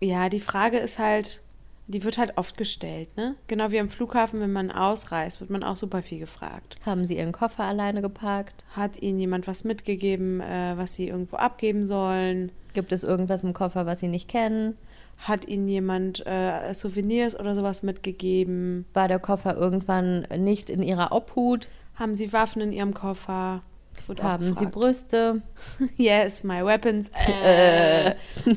ja, die Frage ist halt, die wird halt oft gestellt, ne? Genau wie am Flughafen, wenn man ausreist, wird man auch super viel gefragt. Haben sie ihren Koffer alleine geparkt? Hat ihnen jemand was mitgegeben, äh, was sie irgendwo abgeben sollen? Gibt es irgendwas im Koffer, was sie nicht kennen? Hat ihnen jemand äh, Souvenirs oder sowas mitgegeben? War der Koffer irgendwann nicht in ihrer Obhut? Haben sie Waffen in ihrem Koffer? Haben sie. Brüste? Yes, my weapons. Äh.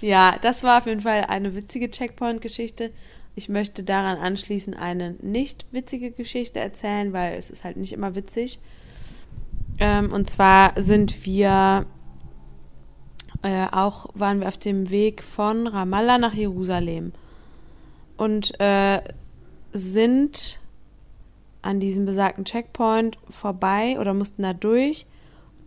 ja, das war auf jeden Fall eine witzige Checkpoint-Geschichte. Ich möchte daran anschließend eine nicht witzige Geschichte erzählen, weil es ist halt nicht immer witzig. Ähm, und zwar sind wir äh, auch, waren wir auf dem Weg von Ramallah nach Jerusalem und äh, sind an diesem besagten Checkpoint vorbei oder mussten da durch.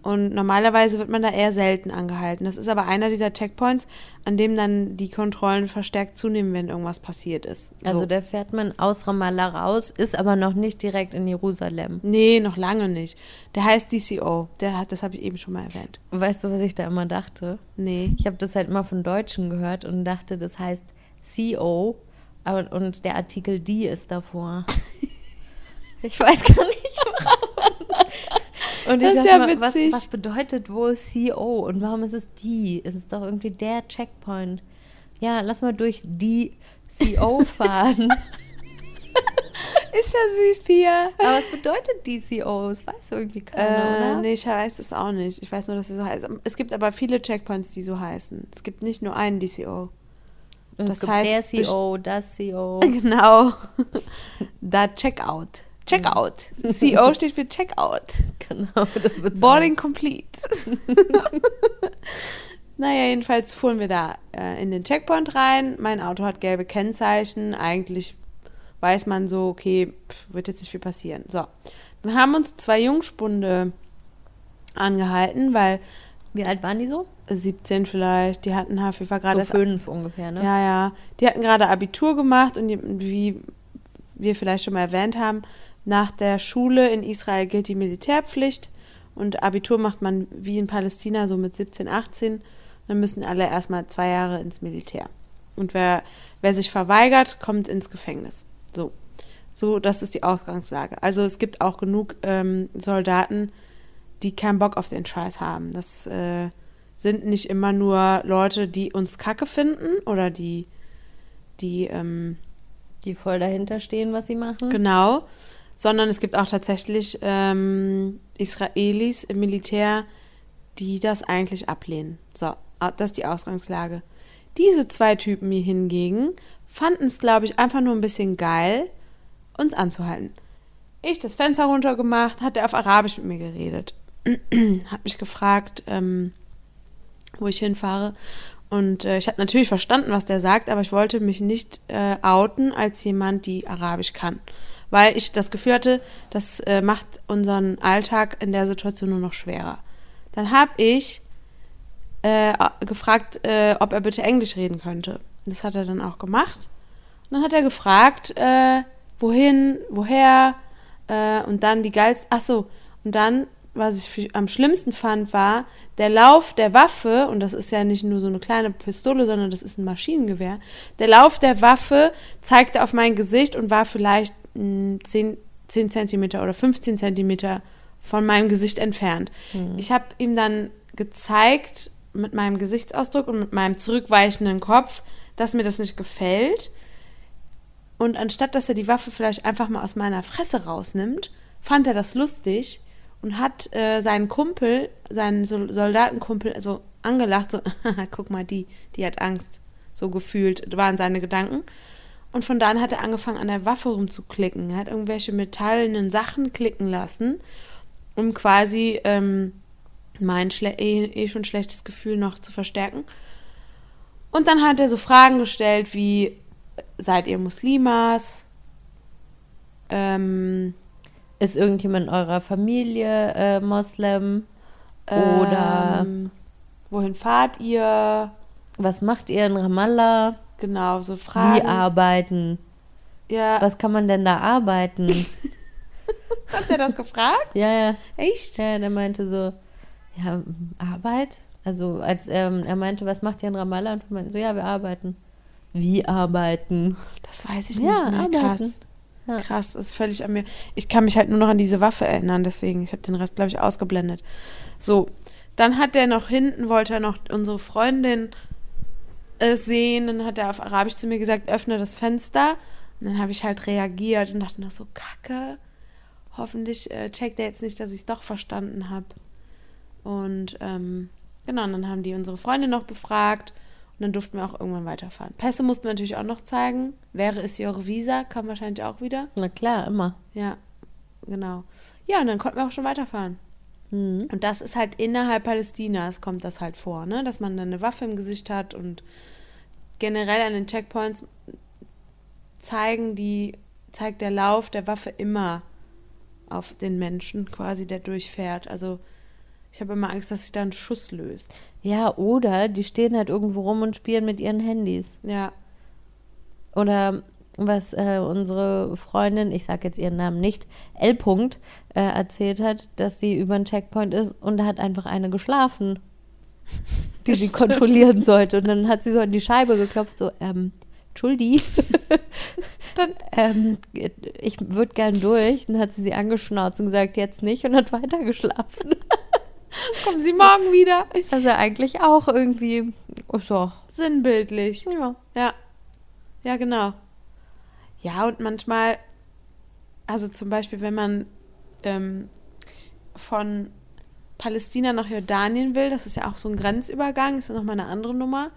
Und normalerweise wird man da eher selten angehalten. Das ist aber einer dieser Checkpoints, an dem dann die Kontrollen verstärkt zunehmen, wenn irgendwas passiert ist. Also so. da fährt man aus Ramallah raus, ist aber noch nicht direkt in Jerusalem. Nee, noch lange nicht. Der heißt DCO. Der hat, das habe ich eben schon mal erwähnt. Weißt du, was ich da immer dachte? Nee. Ich habe das halt immer von Deutschen gehört und dachte, das heißt CO, aber und der Artikel die ist davor. Ich weiß gar nicht warum. Und Das ich ist dachte ja mal, was, witzig. was bedeutet wohl CO und warum ist es die? Es ist doch irgendwie der Checkpoint. Ja, lass mal durch die CO fahren. Ist ja süß, Pia. Aber was bedeutet DCO? Das weiß irgendwie keiner, Äh, oder? nee, ich weiß es auch nicht. Ich weiß nur, dass sie so heißt. Es gibt aber viele Checkpoints, die so heißen. Es gibt nicht nur einen DCO. Und das heißt der CO, das CO. Genau. Da Checkout. Checkout. CO steht für Checkout. Genau, das wird Boarding complete. naja, jedenfalls fuhren wir da äh, in den Checkpoint rein. Mein Auto hat gelbe Kennzeichen. Eigentlich weiß man so, okay, pff, wird jetzt nicht viel passieren. So. Dann haben uns zwei Jungspunde angehalten, weil Wie alt waren die so? 17 vielleicht, die hatten Fall gerade so fünf ungefähr, ne? Ja, ja. Die hatten gerade Abitur gemacht und die, wie wir vielleicht schon mal erwähnt haben, nach der Schule in Israel gilt die Militärpflicht und Abitur macht man wie in Palästina so mit 17, 18. Dann müssen alle erstmal zwei Jahre ins Militär. Und wer, wer sich verweigert, kommt ins Gefängnis. So. So, das ist die Ausgangslage. Also es gibt auch genug ähm, Soldaten, die keinen Bock auf den Scheiß haben. Das äh, sind nicht immer nur Leute, die uns kacke finden oder die, die, ähm, Die voll dahinter stehen, was sie machen. genau, sondern es gibt auch tatsächlich ähm, Israelis im Militär, die das eigentlich ablehnen. So, ah, das ist die Ausgangslage. Diese zwei Typen hier hingegen fanden es, glaube ich, einfach nur ein bisschen geil, uns anzuhalten. Ich das Fenster runtergemacht, hat er auf Arabisch mit mir geredet. hat mich gefragt, ähm, wo ich hinfahre. Und äh, ich habe natürlich verstanden, was der sagt, aber ich wollte mich nicht äh, outen als jemand, die Arabisch kann. Weil ich das Gefühl hatte, das äh, macht unseren Alltag in der Situation nur noch schwerer. Dann habe ich äh, gefragt, äh, ob er bitte Englisch reden könnte. Das hat er dann auch gemacht. Und dann hat er gefragt, äh, wohin, woher, äh, und dann die geilste, ach so, und dann, was ich am schlimmsten fand, war der Lauf der Waffe, und das ist ja nicht nur so eine kleine Pistole, sondern das ist ein Maschinengewehr. Der Lauf der Waffe zeigte auf mein Gesicht und war vielleicht 10, 10 Zentimeter oder 15 Zentimeter von meinem Gesicht entfernt. Ich habe ihm dann gezeigt, mit meinem Gesichtsausdruck und mit meinem zurückweichenden Kopf, dass mir das nicht gefällt. Und anstatt dass er die Waffe vielleicht einfach mal aus meiner Fresse rausnimmt, fand er das lustig und hat äh, seinen Kumpel, seinen Sol- Soldatenkumpel, so angelacht, so, guck mal, die, die hat Angst. So gefühlt waren seine Gedanken. Und von da an hat er angefangen, an der Waffe rumzuklicken. Er hat irgendwelche metallenen Sachen klicken lassen, um quasi ähm, mein eh, eh schon schlechtes Gefühl noch zu verstärken. Und dann hat er so Fragen gestellt wie, seid ihr Muslimas? Ähm, Ist irgendjemand in eurer Familie äh, Moslem? Oder ähm, wohin fahrt ihr? was macht ihr in Ramallah? Genau, so Wie Fragen. arbeiten? ja, Was kann man denn da arbeiten? hat der das gefragt? ja, ja. Echt? Ja, der meinte so, ja, Arbeit? Also als ähm, er meinte, was macht ihr in Ramallah? Und wir meinten so, ja, wir arbeiten. Wie arbeiten? Das weiß ich Ja, nicht mehr. arbeiten. Krass. Ja. Krass, das ist völlig an mir. Ich kann mich halt nur noch an diese Waffe erinnern, deswegen, ich habe den Rest, glaube ich, ausgeblendet. So, dann hat der noch hinten, wollte er noch unsere Freundin äh, sehen, dann hat er auf Arabisch zu mir gesagt, öffne das Fenster. Und dann habe ich halt reagiert und dachte noch so, kacke, hoffentlich äh, checkt er jetzt nicht, dass ich es doch verstanden habe. Und ähm, genau, und dann haben die unsere Freundin noch befragt und dann durften wir auch irgendwann weiterfahren. Pässe mussten wir natürlich auch noch zeigen. Wäre es Ihre Visa, kam wahrscheinlich auch wieder. Na klar, immer. Ja, genau. Ja, und dann konnten wir auch schon weiterfahren. Mhm. Und das ist halt innerhalb Palästinas kommt das halt vor, ne? Dass man dann eine Waffe im Gesicht hat und generell an den Checkpoints zeigen die, zeigt der Lauf der Waffe immer auf den Menschen quasi, der durchfährt. Also ich habe immer Angst, dass sich da ein Schuss löst. Ja, oder die stehen halt irgendwo rum und spielen mit ihren Handys. Ja. Oder was äh, unsere Freundin, ich sage jetzt ihren Namen nicht, L. -Punkt, äh, erzählt hat, dass sie über einen Checkpoint ist und da hat einfach eine geschlafen, die sie kontrollieren sollte. Und dann hat sie so an die Scheibe geklopft, so, ähm, Entschuldi, Dann, ähm, ich würde gern durch. Dann hat sie sie angeschnauzt und gesagt, jetzt nicht und hat weitergeschlafen. kommen Sie morgen wieder. Also eigentlich auch irgendwie, ist doch, Sinnbildlich. ja. Ja. Ja, genau. Ja, und manchmal, also zum Beispiel, wenn man ähm, von Palästina nach Jordanien will, das ist ja auch so ein Grenzübergang, ist ja nochmal eine andere Nummer.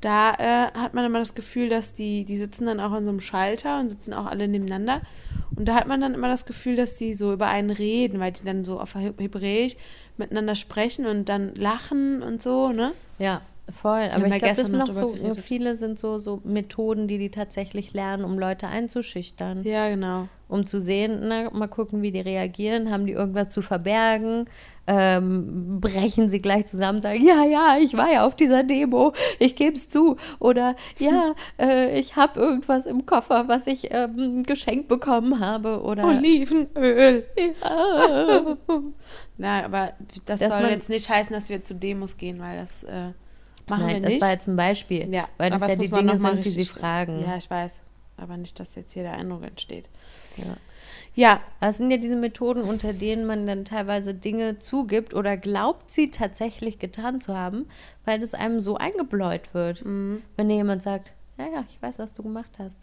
Da äh, hat man immer das Gefühl, dass die, die sitzen dann auch an so einem Schalter und sitzen auch alle nebeneinander. Und da hat man dann immer das Gefühl, dass die so über einen reden, weil die dann so auf Hebräisch miteinander sprechen und dann lachen und so, ne? Ja, voll. Aber ich glaube, das sind noch so, geredet. viele sind so, so Methoden, die die tatsächlich lernen, um Leute einzuschüchtern. Ja, genau. Um zu sehen, na, mal gucken, wie die reagieren. Haben die irgendwas zu verbergen? Ähm, brechen sie gleich zusammen, sagen, ja, ja, ich war ja auf dieser Demo, ich gebe es zu. Oder ja, äh, ich habe irgendwas im Koffer, was ich ähm, geschenkt bekommen habe. Oder Olivenöl. ja. Nein, aber das Dass soll jetzt nicht heißen, dass wir zu Demos gehen, weil das äh, machen Nein, wir das nicht. war jetzt ein Beispiel. ja, weil das ja das die muss man Dinge sind, die sie fragen. Ja, ich weiß. Aber nicht, dass jetzt hier der Eindruck entsteht. Ja. Ja, Das sind ja diese Methoden, unter denen man dann teilweise Dinge zugibt oder glaubt, sie tatsächlich getan zu haben, weil das einem so eingebläut wird. Mhm. Wenn dir jemand sagt, ja, ja, ich weiß, was du gemacht hast.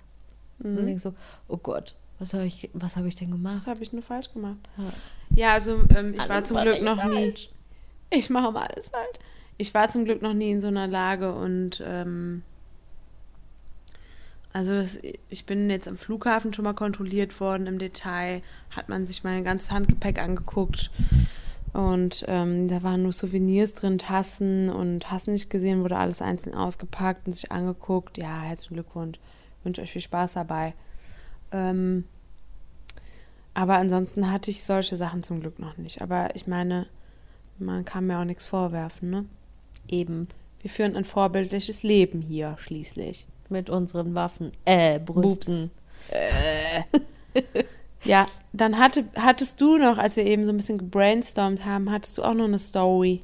Und dann denkst du, oh Gott, was habe ich, was hab ich denn gemacht? das habe ich nur falsch gemacht. Ja. Ja, also ähm, ich war Alles zum war Glück noch nie. falsch. Ich mache mal alles falsch. Ich war zum Glück noch nie in so einer Lage und ähm, also das, ich bin jetzt am Flughafen schon mal kontrolliert worden im Detail, hat man sich mein ganzes Handgepäck angeguckt und ähm, da waren nur Souvenirs drin, Tassen und hast nicht gesehen, wurde alles einzeln ausgepackt und sich angeguckt. Ja, herzlichen Glückwunsch, wünsche euch viel Spaß dabei. Ähm, aber ansonsten hatte ich solche Sachen zum Glück noch nicht. Aber ich meine, man kann mir auch nichts vorwerfen, ne? Eben Wir führen ein vorbildliches Leben hier schließlich. mit unseren Waffen, äh, Brüsten. Ja, dann hatte, hattest du noch, als wir eben so ein bisschen gebrainstormt haben, hattest du auch noch eine Story,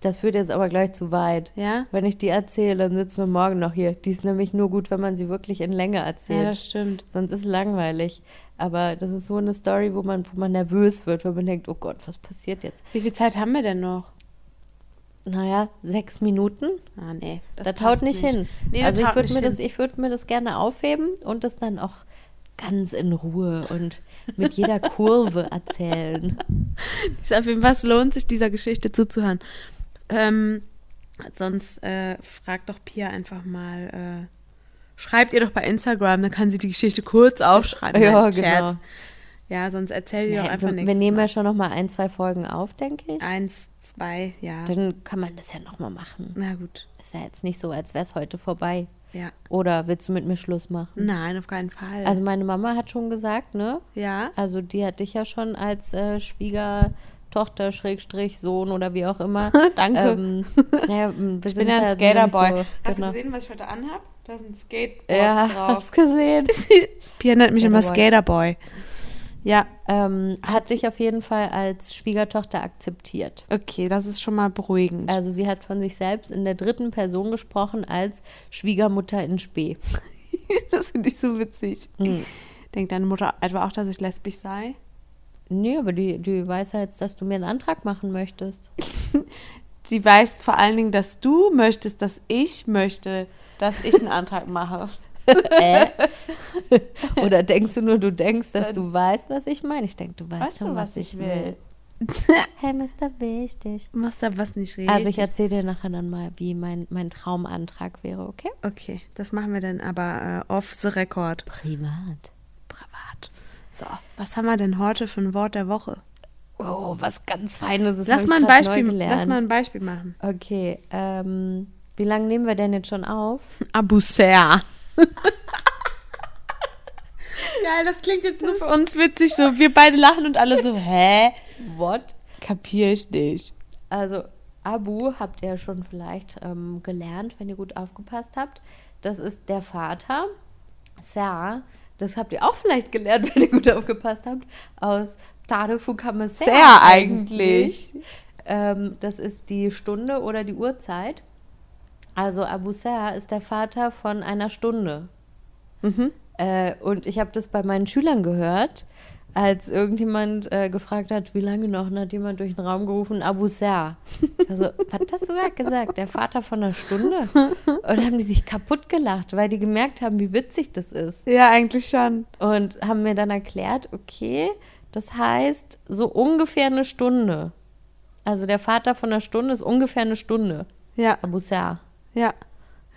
Das führt jetzt aber gleich zu weit. ja? Wenn ich die erzähle, dann sitzen wir morgen noch hier. Die ist nämlich nur gut, wenn man sie wirklich in Länge Ja, erzählt. das stimmt. Sonst ist es langweilig. Aber das ist so eine Story, wo man, wo man nervös wird, weil man denkt, oh Gott, was passiert jetzt? Wie viel Zeit haben wir denn noch? Naja, sechs Minuten? Ah, nee. Das, passt haut nicht, hin. Nee, das also ich würde nicht mir, das- ich würd mir das gerne aufheben und das dann auch ganz in Ruhe und mit jeder Kurve erzählen. Auf jeden Fall, es lohnt sich, dieser Geschichte zuzuhören. Ähm, sonst äh, fragt doch Pia einfach mal, äh, schreibt ihr doch bei Instagram, dann kann sie die Geschichte kurz aufschreiben. Ja, genau. Ja, sonst erzähl ihr Ja, doch einfach wir, nichts. wir nehmen ja schon noch mal ein, zwei Folgen auf, denke ich. Eins, zwei, ja. Dann kann man das ja noch mal machen. Na gut. Ist ja jetzt nicht so, als wäre es heute vorbei. Ja. Oder willst du mit mir Schluss machen? Nein, auf keinen Fall. Also meine Mama hat schon gesagt, ne? ja. Also die hat dich ja schon als äh, Schwiegertochter, Schrägstrich, Sohn oder wie auch immer. Danke. Ähm, naja, Ich bin ja ein nicht Skaterboy. So, Hast genau. du gesehen, was ich heute anhab? Da sind Skateboards Ja, drauf. hab's gesehen. Pia nennt mich immer Skaterboy. Ja, ähm, hat sich auf jeden Fall als Schwiegertochter akzeptiert. okay, das ist schon mal beruhigend. Also sie hat von sich selbst in der dritten Person gesprochen als Schwiegermutter in Spee. das finde ich so witzig. Mhm. Denkt deine Mutter etwa auch, dass ich lesbisch sei? Nee, aber die, die weiß ja jetzt, dass du mir einen Antrag machen möchtest. Sie weiß vor allen Dingen, dass du möchtest, dass ich möchte, dass ich einen Antrag mache. Äh? Oder denkst du nur, du denkst, dass du weißt, was ich meine? Ich denke, du weißt, Weißt schon, du, was, ich will. hey, Mr. Wichtig. Machst da was nicht richtig? Also ich erzähle dir nachher dann mal, wie mein, mein Traumantrag wäre, okay? Okay, das machen wir dann aber äh, off the record. Privat. Privat. So, was haben wir denn heute für ein Wort der Woche? Oh, was ganz Feines. Das Lass mal, ein Beispiel, lass mal ein Beispiel machen. Okay, ähm, wie lange nehmen wir denn jetzt schon auf? Abusser. Geil, das klingt jetzt nur für uns witzig. So, wir beide lachen und alle so, hä? What? Kapier ich nicht. Also, Abu habt ihr schon vielleicht ähm, gelernt, wenn ihr gut aufgepasst habt. Das ist der Vater. Sa, das habt ihr auch vielleicht gelernt, wenn ihr gut aufgepasst habt, aus Tarefu Sehr Sehr eigentlich. Ähm, das ist die Stunde oder die Uhrzeit. Also Abu Ser ist der Vater von einer Stunde. Äh, und ich habe das bei meinen Schülern gehört, als irgendjemand äh, gefragt hat, wie lange noch, und hat jemand durch den Raum gerufen, Abu Ser. Also, was hast du gerade gesagt? Der Vater von einer Stunde? Und haben die sich kaputt gelacht, weil die gemerkt haben, wie witzig das ist. Ja, eigentlich schon. Und haben mir dann erklärt, okay, das heißt so ungefähr eine Stunde. Also der Vater von einer Stunde ist ungefähr eine Stunde. Ja, Abu Ser. Ja.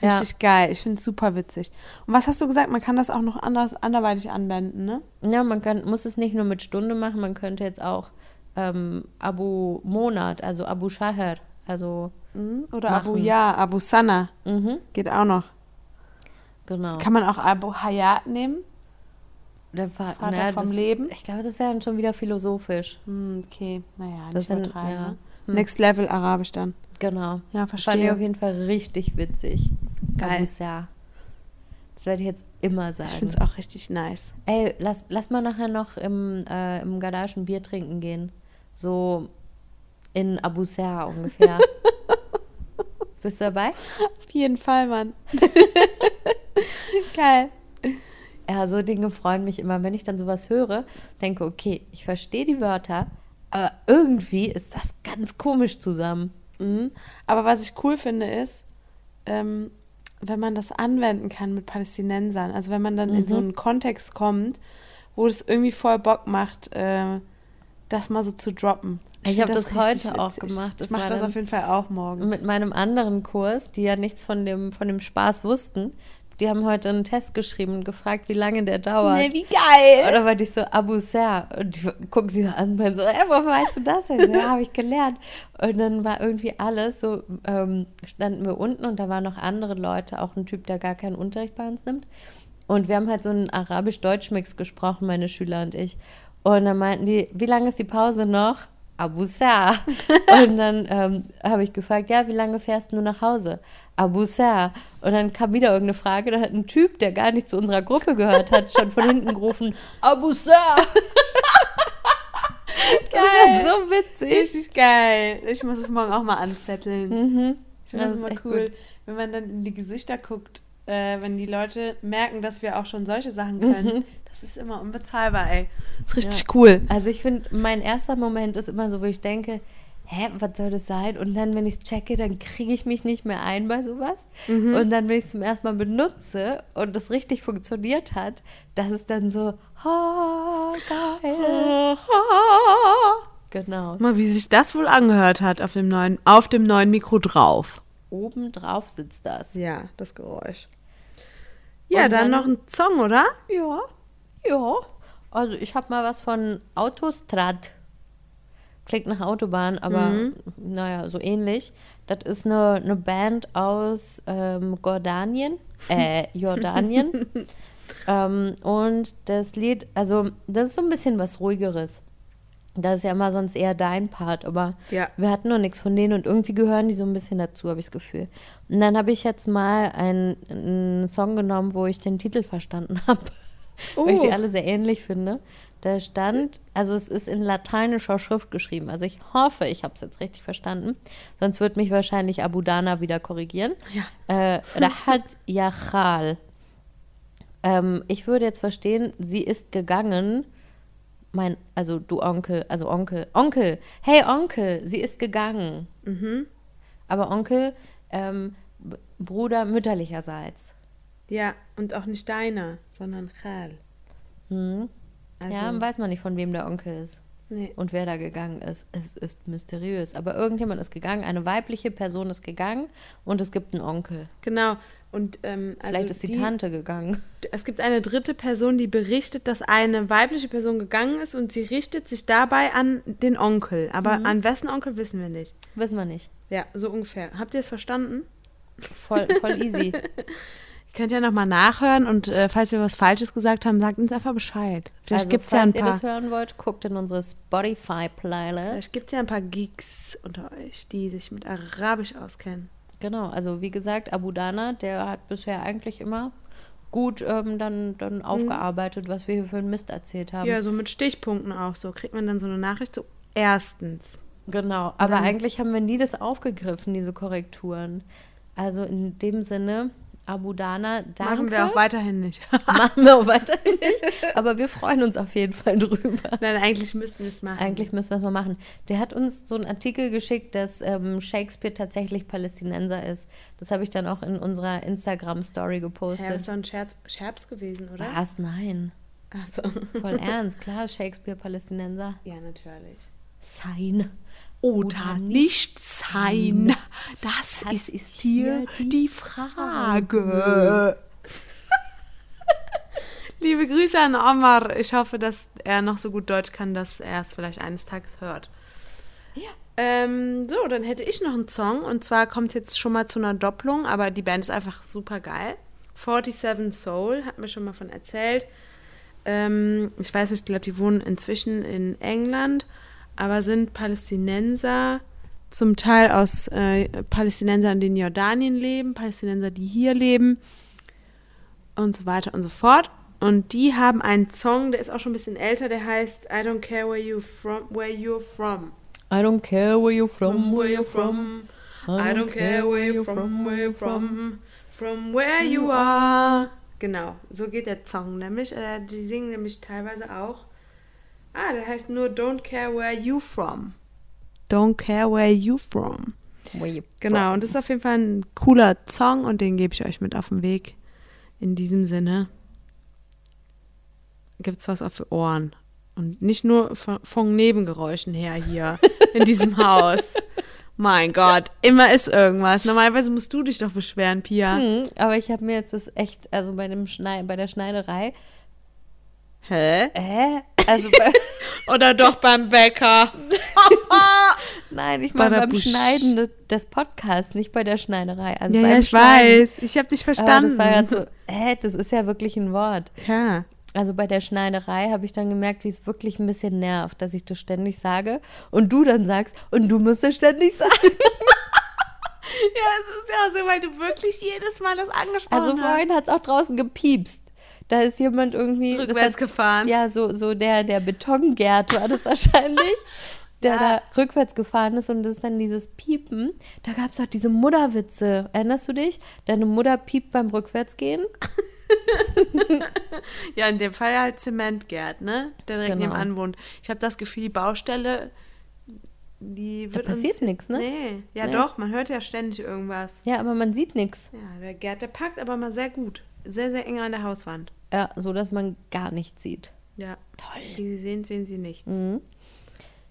Ja. Richtig geil. Ich finde es super witzig. Und was hast du gesagt? Man kann das auch noch anders, anderweitig anwenden, ne? Ja, man kann, muss es nicht nur mit Stunde machen, man könnte jetzt auch ähm, Abu Monat, also Abu Shaher, also Mhm. Oder Machen. Abu Ja, Abu Sana. mhm, Geht auch noch. genau. Kann man auch Abu Hayat nehmen? Der Fa Vater naja, vom das, Leben? Ich glaube, das wäre dann schon wieder philosophisch. Hm, okay, naja, Das nicht sind- übertreiben. ja. Ne? Next Level Arabisch dann. Genau. Ja, Fand ich verstehe. auf jeden Fall richtig witzig. Geil. Ser. Das werde ich jetzt immer Ich sagen. finde es auch richtig nice. Ey, lass, lass mal nachher noch im, äh, im Garage ein Bier trinken gehen. So in Abu Ser ungefähr. Bist du dabei? Auf jeden Fall, Mann. Geil. Ja, so Dinge freuen mich immer, wenn ich dann sowas höre, denke, okay, ich verstehe die Wörter, aber irgendwie ist das ganz komisch zusammen. Mhm. Aber was ich cool finde, ist, ähm, wenn man das anwenden kann mit Palästinensern. Also wenn man dann in so einen Kontext kommt, wo es irgendwie voll Bock macht, äh, das mal so zu droppen. Ich find hab das richtig heute auch gemacht. Ich Das mache war das auf jeden Fall auch morgen. Mit meinem anderen Kurs, die ja nichts von dem, von dem Spaß wussten, die haben heute einen Test geschrieben und gefragt, wie lange der dauert. Nee, wie geil. Oder war ich so, Abu Ser. Und die gucken sie an und meinen so, ey, woher weißt du das denn? Ja, habe ich gelernt. Und dann war irgendwie alles so, ähm, standen wir unten und da waren noch andere Leute, auch ein Typ, der gar keinen Unterricht bei uns nimmt. Und wir haben halt so einen Arabisch-Deutsch-Mix gesprochen, meine Schüler und ich. Und dann meinten die, wie lange ist die Pause noch? Abu Ser. Und dann ähm, habe ich gefragt, ja, wie lange fährst du nach Hause? Abu Ser. Und dann kam wieder irgendeine Frage, da hat ein Typ, der gar nicht zu unserer Gruppe gehört hat, schon von hinten gerufen, Abu Ser. Das war so witzig. Richtig geil. Ich muss es morgen auch mal anzetteln. Mhm. Ich finde Das das ist immer cool, gut. wenn man dann in die Gesichter guckt, äh, wenn die Leute merken, dass wir auch schon solche Sachen können. Das ist immer unbezahlbar, ey. Das ist richtig cool. Also ich finde, mein erster Moment ist immer so, wo ich denke, hä, was soll das sein? Und dann, wenn ich es checke, dann kriege ich mich nicht mehr ein bei sowas. Und dann, wenn ich es zum ersten Mal benutze und das richtig funktioniert hat, das ist dann so, oh, geil. Genau. Mal, wie sich das wohl angehört hat auf dem neuen, auf dem neuen Mikro drauf. Oben drauf sitzt das. Ja, das Geräusch. Ja, dann, dann- noch ein Song, oder? Ja, ja. Also ich habe mal was von Autostrad. Klingt nach Autobahn, aber naja, so ähnlich. Das ist eine, eine Band aus ähm, Jordanien, äh, Jordanien. ähm, und das Lied, also das ist so ein bisschen was ruhigeres. Das ist ja immer sonst eher dein Part, aber Ja. wir hatten noch nichts von denen und irgendwie gehören die so ein bisschen dazu, habe ich das Gefühl. Und dann habe ich jetzt mal einen, einen Song genommen, wo ich den Titel verstanden habe, weil ich die Oh. alle sehr ähnlich finde. Da stand, also es ist in lateinischer Schrift geschrieben. Also ich hoffe, ich habe es jetzt richtig verstanden. Sonst wird mich wahrscheinlich Abu Dana wieder korrigieren. Ja. Äh, Rahat Yachal. Ähm, ich würde jetzt verstehen, sie ist gegangen. Mein, also du Onkel, also Onkel, Onkel, hey Onkel, sie ist gegangen. Aber Onkel, ähm, Bruder mütterlicherseits. Ja, und auch nicht deiner, sondern Chal. Also, ja, weiß man nicht, von wem der Onkel ist nee. und wer da gegangen ist. Es ist mysteriös. Aber irgendjemand ist gegangen, eine weibliche Person ist gegangen und es gibt einen Onkel. Genau. Und ähm, also Vielleicht ist die, Tante gegangen. Es gibt eine dritte Person, die berichtet, dass eine weibliche Person gegangen ist und sie richtet sich dabei an den Onkel. Aber Mhm. an wessen Onkel wissen wir nicht. Wissen wir nicht. Ja, so ungefähr. Habt ihr es verstanden? Voll, voll easy. Ihr könnt ja nochmal nachhören und äh, falls wir was Falsches gesagt haben, sagt uns einfach Bescheid. Vielleicht also, gibt es ja ein falls ihr paar. das hören wollt, guckt in unsere Spotify-Playlist. Vielleicht gibt es ja ein paar Geeks unter euch, die sich mit Arabisch auskennen. Genau, also wie gesagt, Abu Dana, der hat bisher eigentlich immer gut ähm, dann, dann aufgearbeitet, was wir hier für einen Mist erzählt haben. Mhm. Ja, so mit Stichpunkten auch. So kriegt man dann so eine Nachricht. So, erstens. Genau, aber eigentlich haben wir nie das aufgegriffen, diese Korrekturen. Also in dem Sinne, Abu Dana, danke. Machen wir auch weiterhin nicht. Machen wir auch weiterhin nicht. Aber wir freuen uns auf jeden Fall drüber. Nein, eigentlich müssten wir es machen. Eigentlich müssen wir es mal machen. Der hat uns so einen Artikel geschickt, dass ähm, Shakespeare tatsächlich Palästinenser ist. Das habe ich dann auch in unserer Instagram-Story Ja, das gepostet. ist doch ein Scherz, Scherz gewesen, oder? Was? Nein. Ach so. Voll ernst. Klar ist Shakespeare Palästinenser. Ja, natürlich. Sein. Oder nicht sein. Das, ist, hier die Frage. Liebe Grüße an Omar. Ich hoffe, dass er noch so gut Deutsch kann, dass er es vielleicht eines Tages hört. Ja. Ähm, so, dann hätte ich noch einen Song. Und zwar kommt jetzt schon mal zu einer Doppelung, aber die Band ist einfach super geil. 47 Soul, hat mir schon mal von erzählt. Ähm, ich weiß nicht, ich glaube, die wohnen inzwischen in England, aber sind Palästinenser, zum Teil aus äh, Palästinensern, die in Jordanien leben, Palästinenser, die hier leben und so weiter und so fort. Und die haben einen Song, der ist auch schon ein bisschen älter, der heißt I don't care where you from, where you're from. I don't care where you're from, Where you're from. I don't care where you're from, where you're from, from where you are. Genau, so geht der Song nämlich. Äh, die singen nämlich teilweise auch. Ah, der heißt nur Don't care where you from. Don't care where you from. Where you Genau, und das ist auf jeden Fall ein cooler Song und den gebe ich euch mit auf den Weg. In diesem Sinne gibt's was auf die Ohren. Und nicht nur von, von Nebengeräuschen her hier in diesem Haus. Mein Gott, immer ist irgendwas. Normalerweise musst du dich doch beschweren, Pia. Hm, aber ich habe mir jetzt das echt, also bei, dem Schnei bei der Schneiderei, Hä? äh, also bei, Oder doch beim Bäcker. nein, ich meine beim Badabusch. Schneiden des, Podcasts, nicht bei der Schneiderei. Also Ja, beim ja, ich Schneiden. weiß. Ich habe dich Aber verstanden. das war ja so, äh, das ist ja wirklich ein Wort. ja. Also bei der Schneiderei habe ich dann gemerkt, wie es wirklich ein bisschen nervt, dass ich das ständig sage und du dann sagst, und du musst es ständig sagen. Ja, es ist ja so, weil du wirklich jedes Mal das angesprochen Also hast. vorhin hat es auch draußen gepiepst. Da ist jemand irgendwie das Rückwärts gefahren. Ja, so, so der, der Betongert war das wahrscheinlich, der Ja. da rückwärts gefahren ist und das ist dann dieses Piepen. Da gab es auch diese Mutterwitze. Erinnerst du dich? Deine Mutter piept beim Rückwärtsgehen. Ja, in dem Fall halt Zementgerd, ne? Der direkt Genau. nebenan wohnt. Ich habe das Gefühl, die Baustelle, die wird passiert uns... nix, ne? Nee. Ja Nee. doch, man hört ja ständig irgendwas. Ja, aber man sieht nichts. Ja, der Gerd, der packt aber mal sehr gut. Sehr, sehr eng an der Hauswand. Ja, so dass man gar nichts sieht. Ja. Toll. Wie Sie sehen, sehen Sie nichts. Mhm.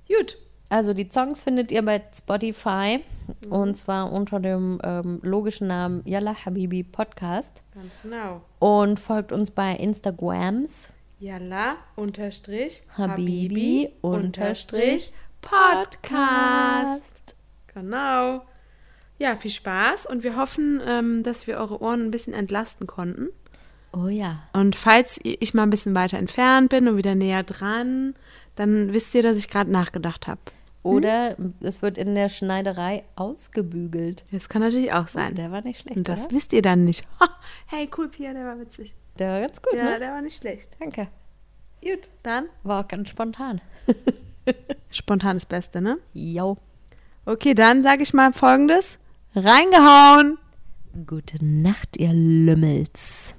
Gut. Also die Songs findet ihr bei Spotify Mhm. und zwar unter dem ähm, logischen Namen Yalla Habibi Podcast Ganz genau. und folgt uns bei Instagrams Yalla unterstrich Habibi unterstrich Podcast. Genau. Ja, viel Spaß und wir hoffen, ähm, dass wir eure Ohren ein bisschen entlasten konnten. Oh ja. Und falls ich mal ein bisschen weiter entfernt bin und wieder näher dran, dann wisst ihr, dass ich gerade nachgedacht habe. Oder es wird in der Schneiderei ausgebügelt. Das kann natürlich auch Oh, sein. der war nicht schlecht. Und das oder? wisst ihr dann nicht. Hey, cool, Pia, der war witzig. Der war ganz gut, Ja, ne? der war nicht schlecht. Danke. Gut, dann War auch ganz spontan. spontan das Beste, ne? Jo. Okay, dann sage ich mal folgendes. Reingehauen! Gute Nacht, ihr Lümmels.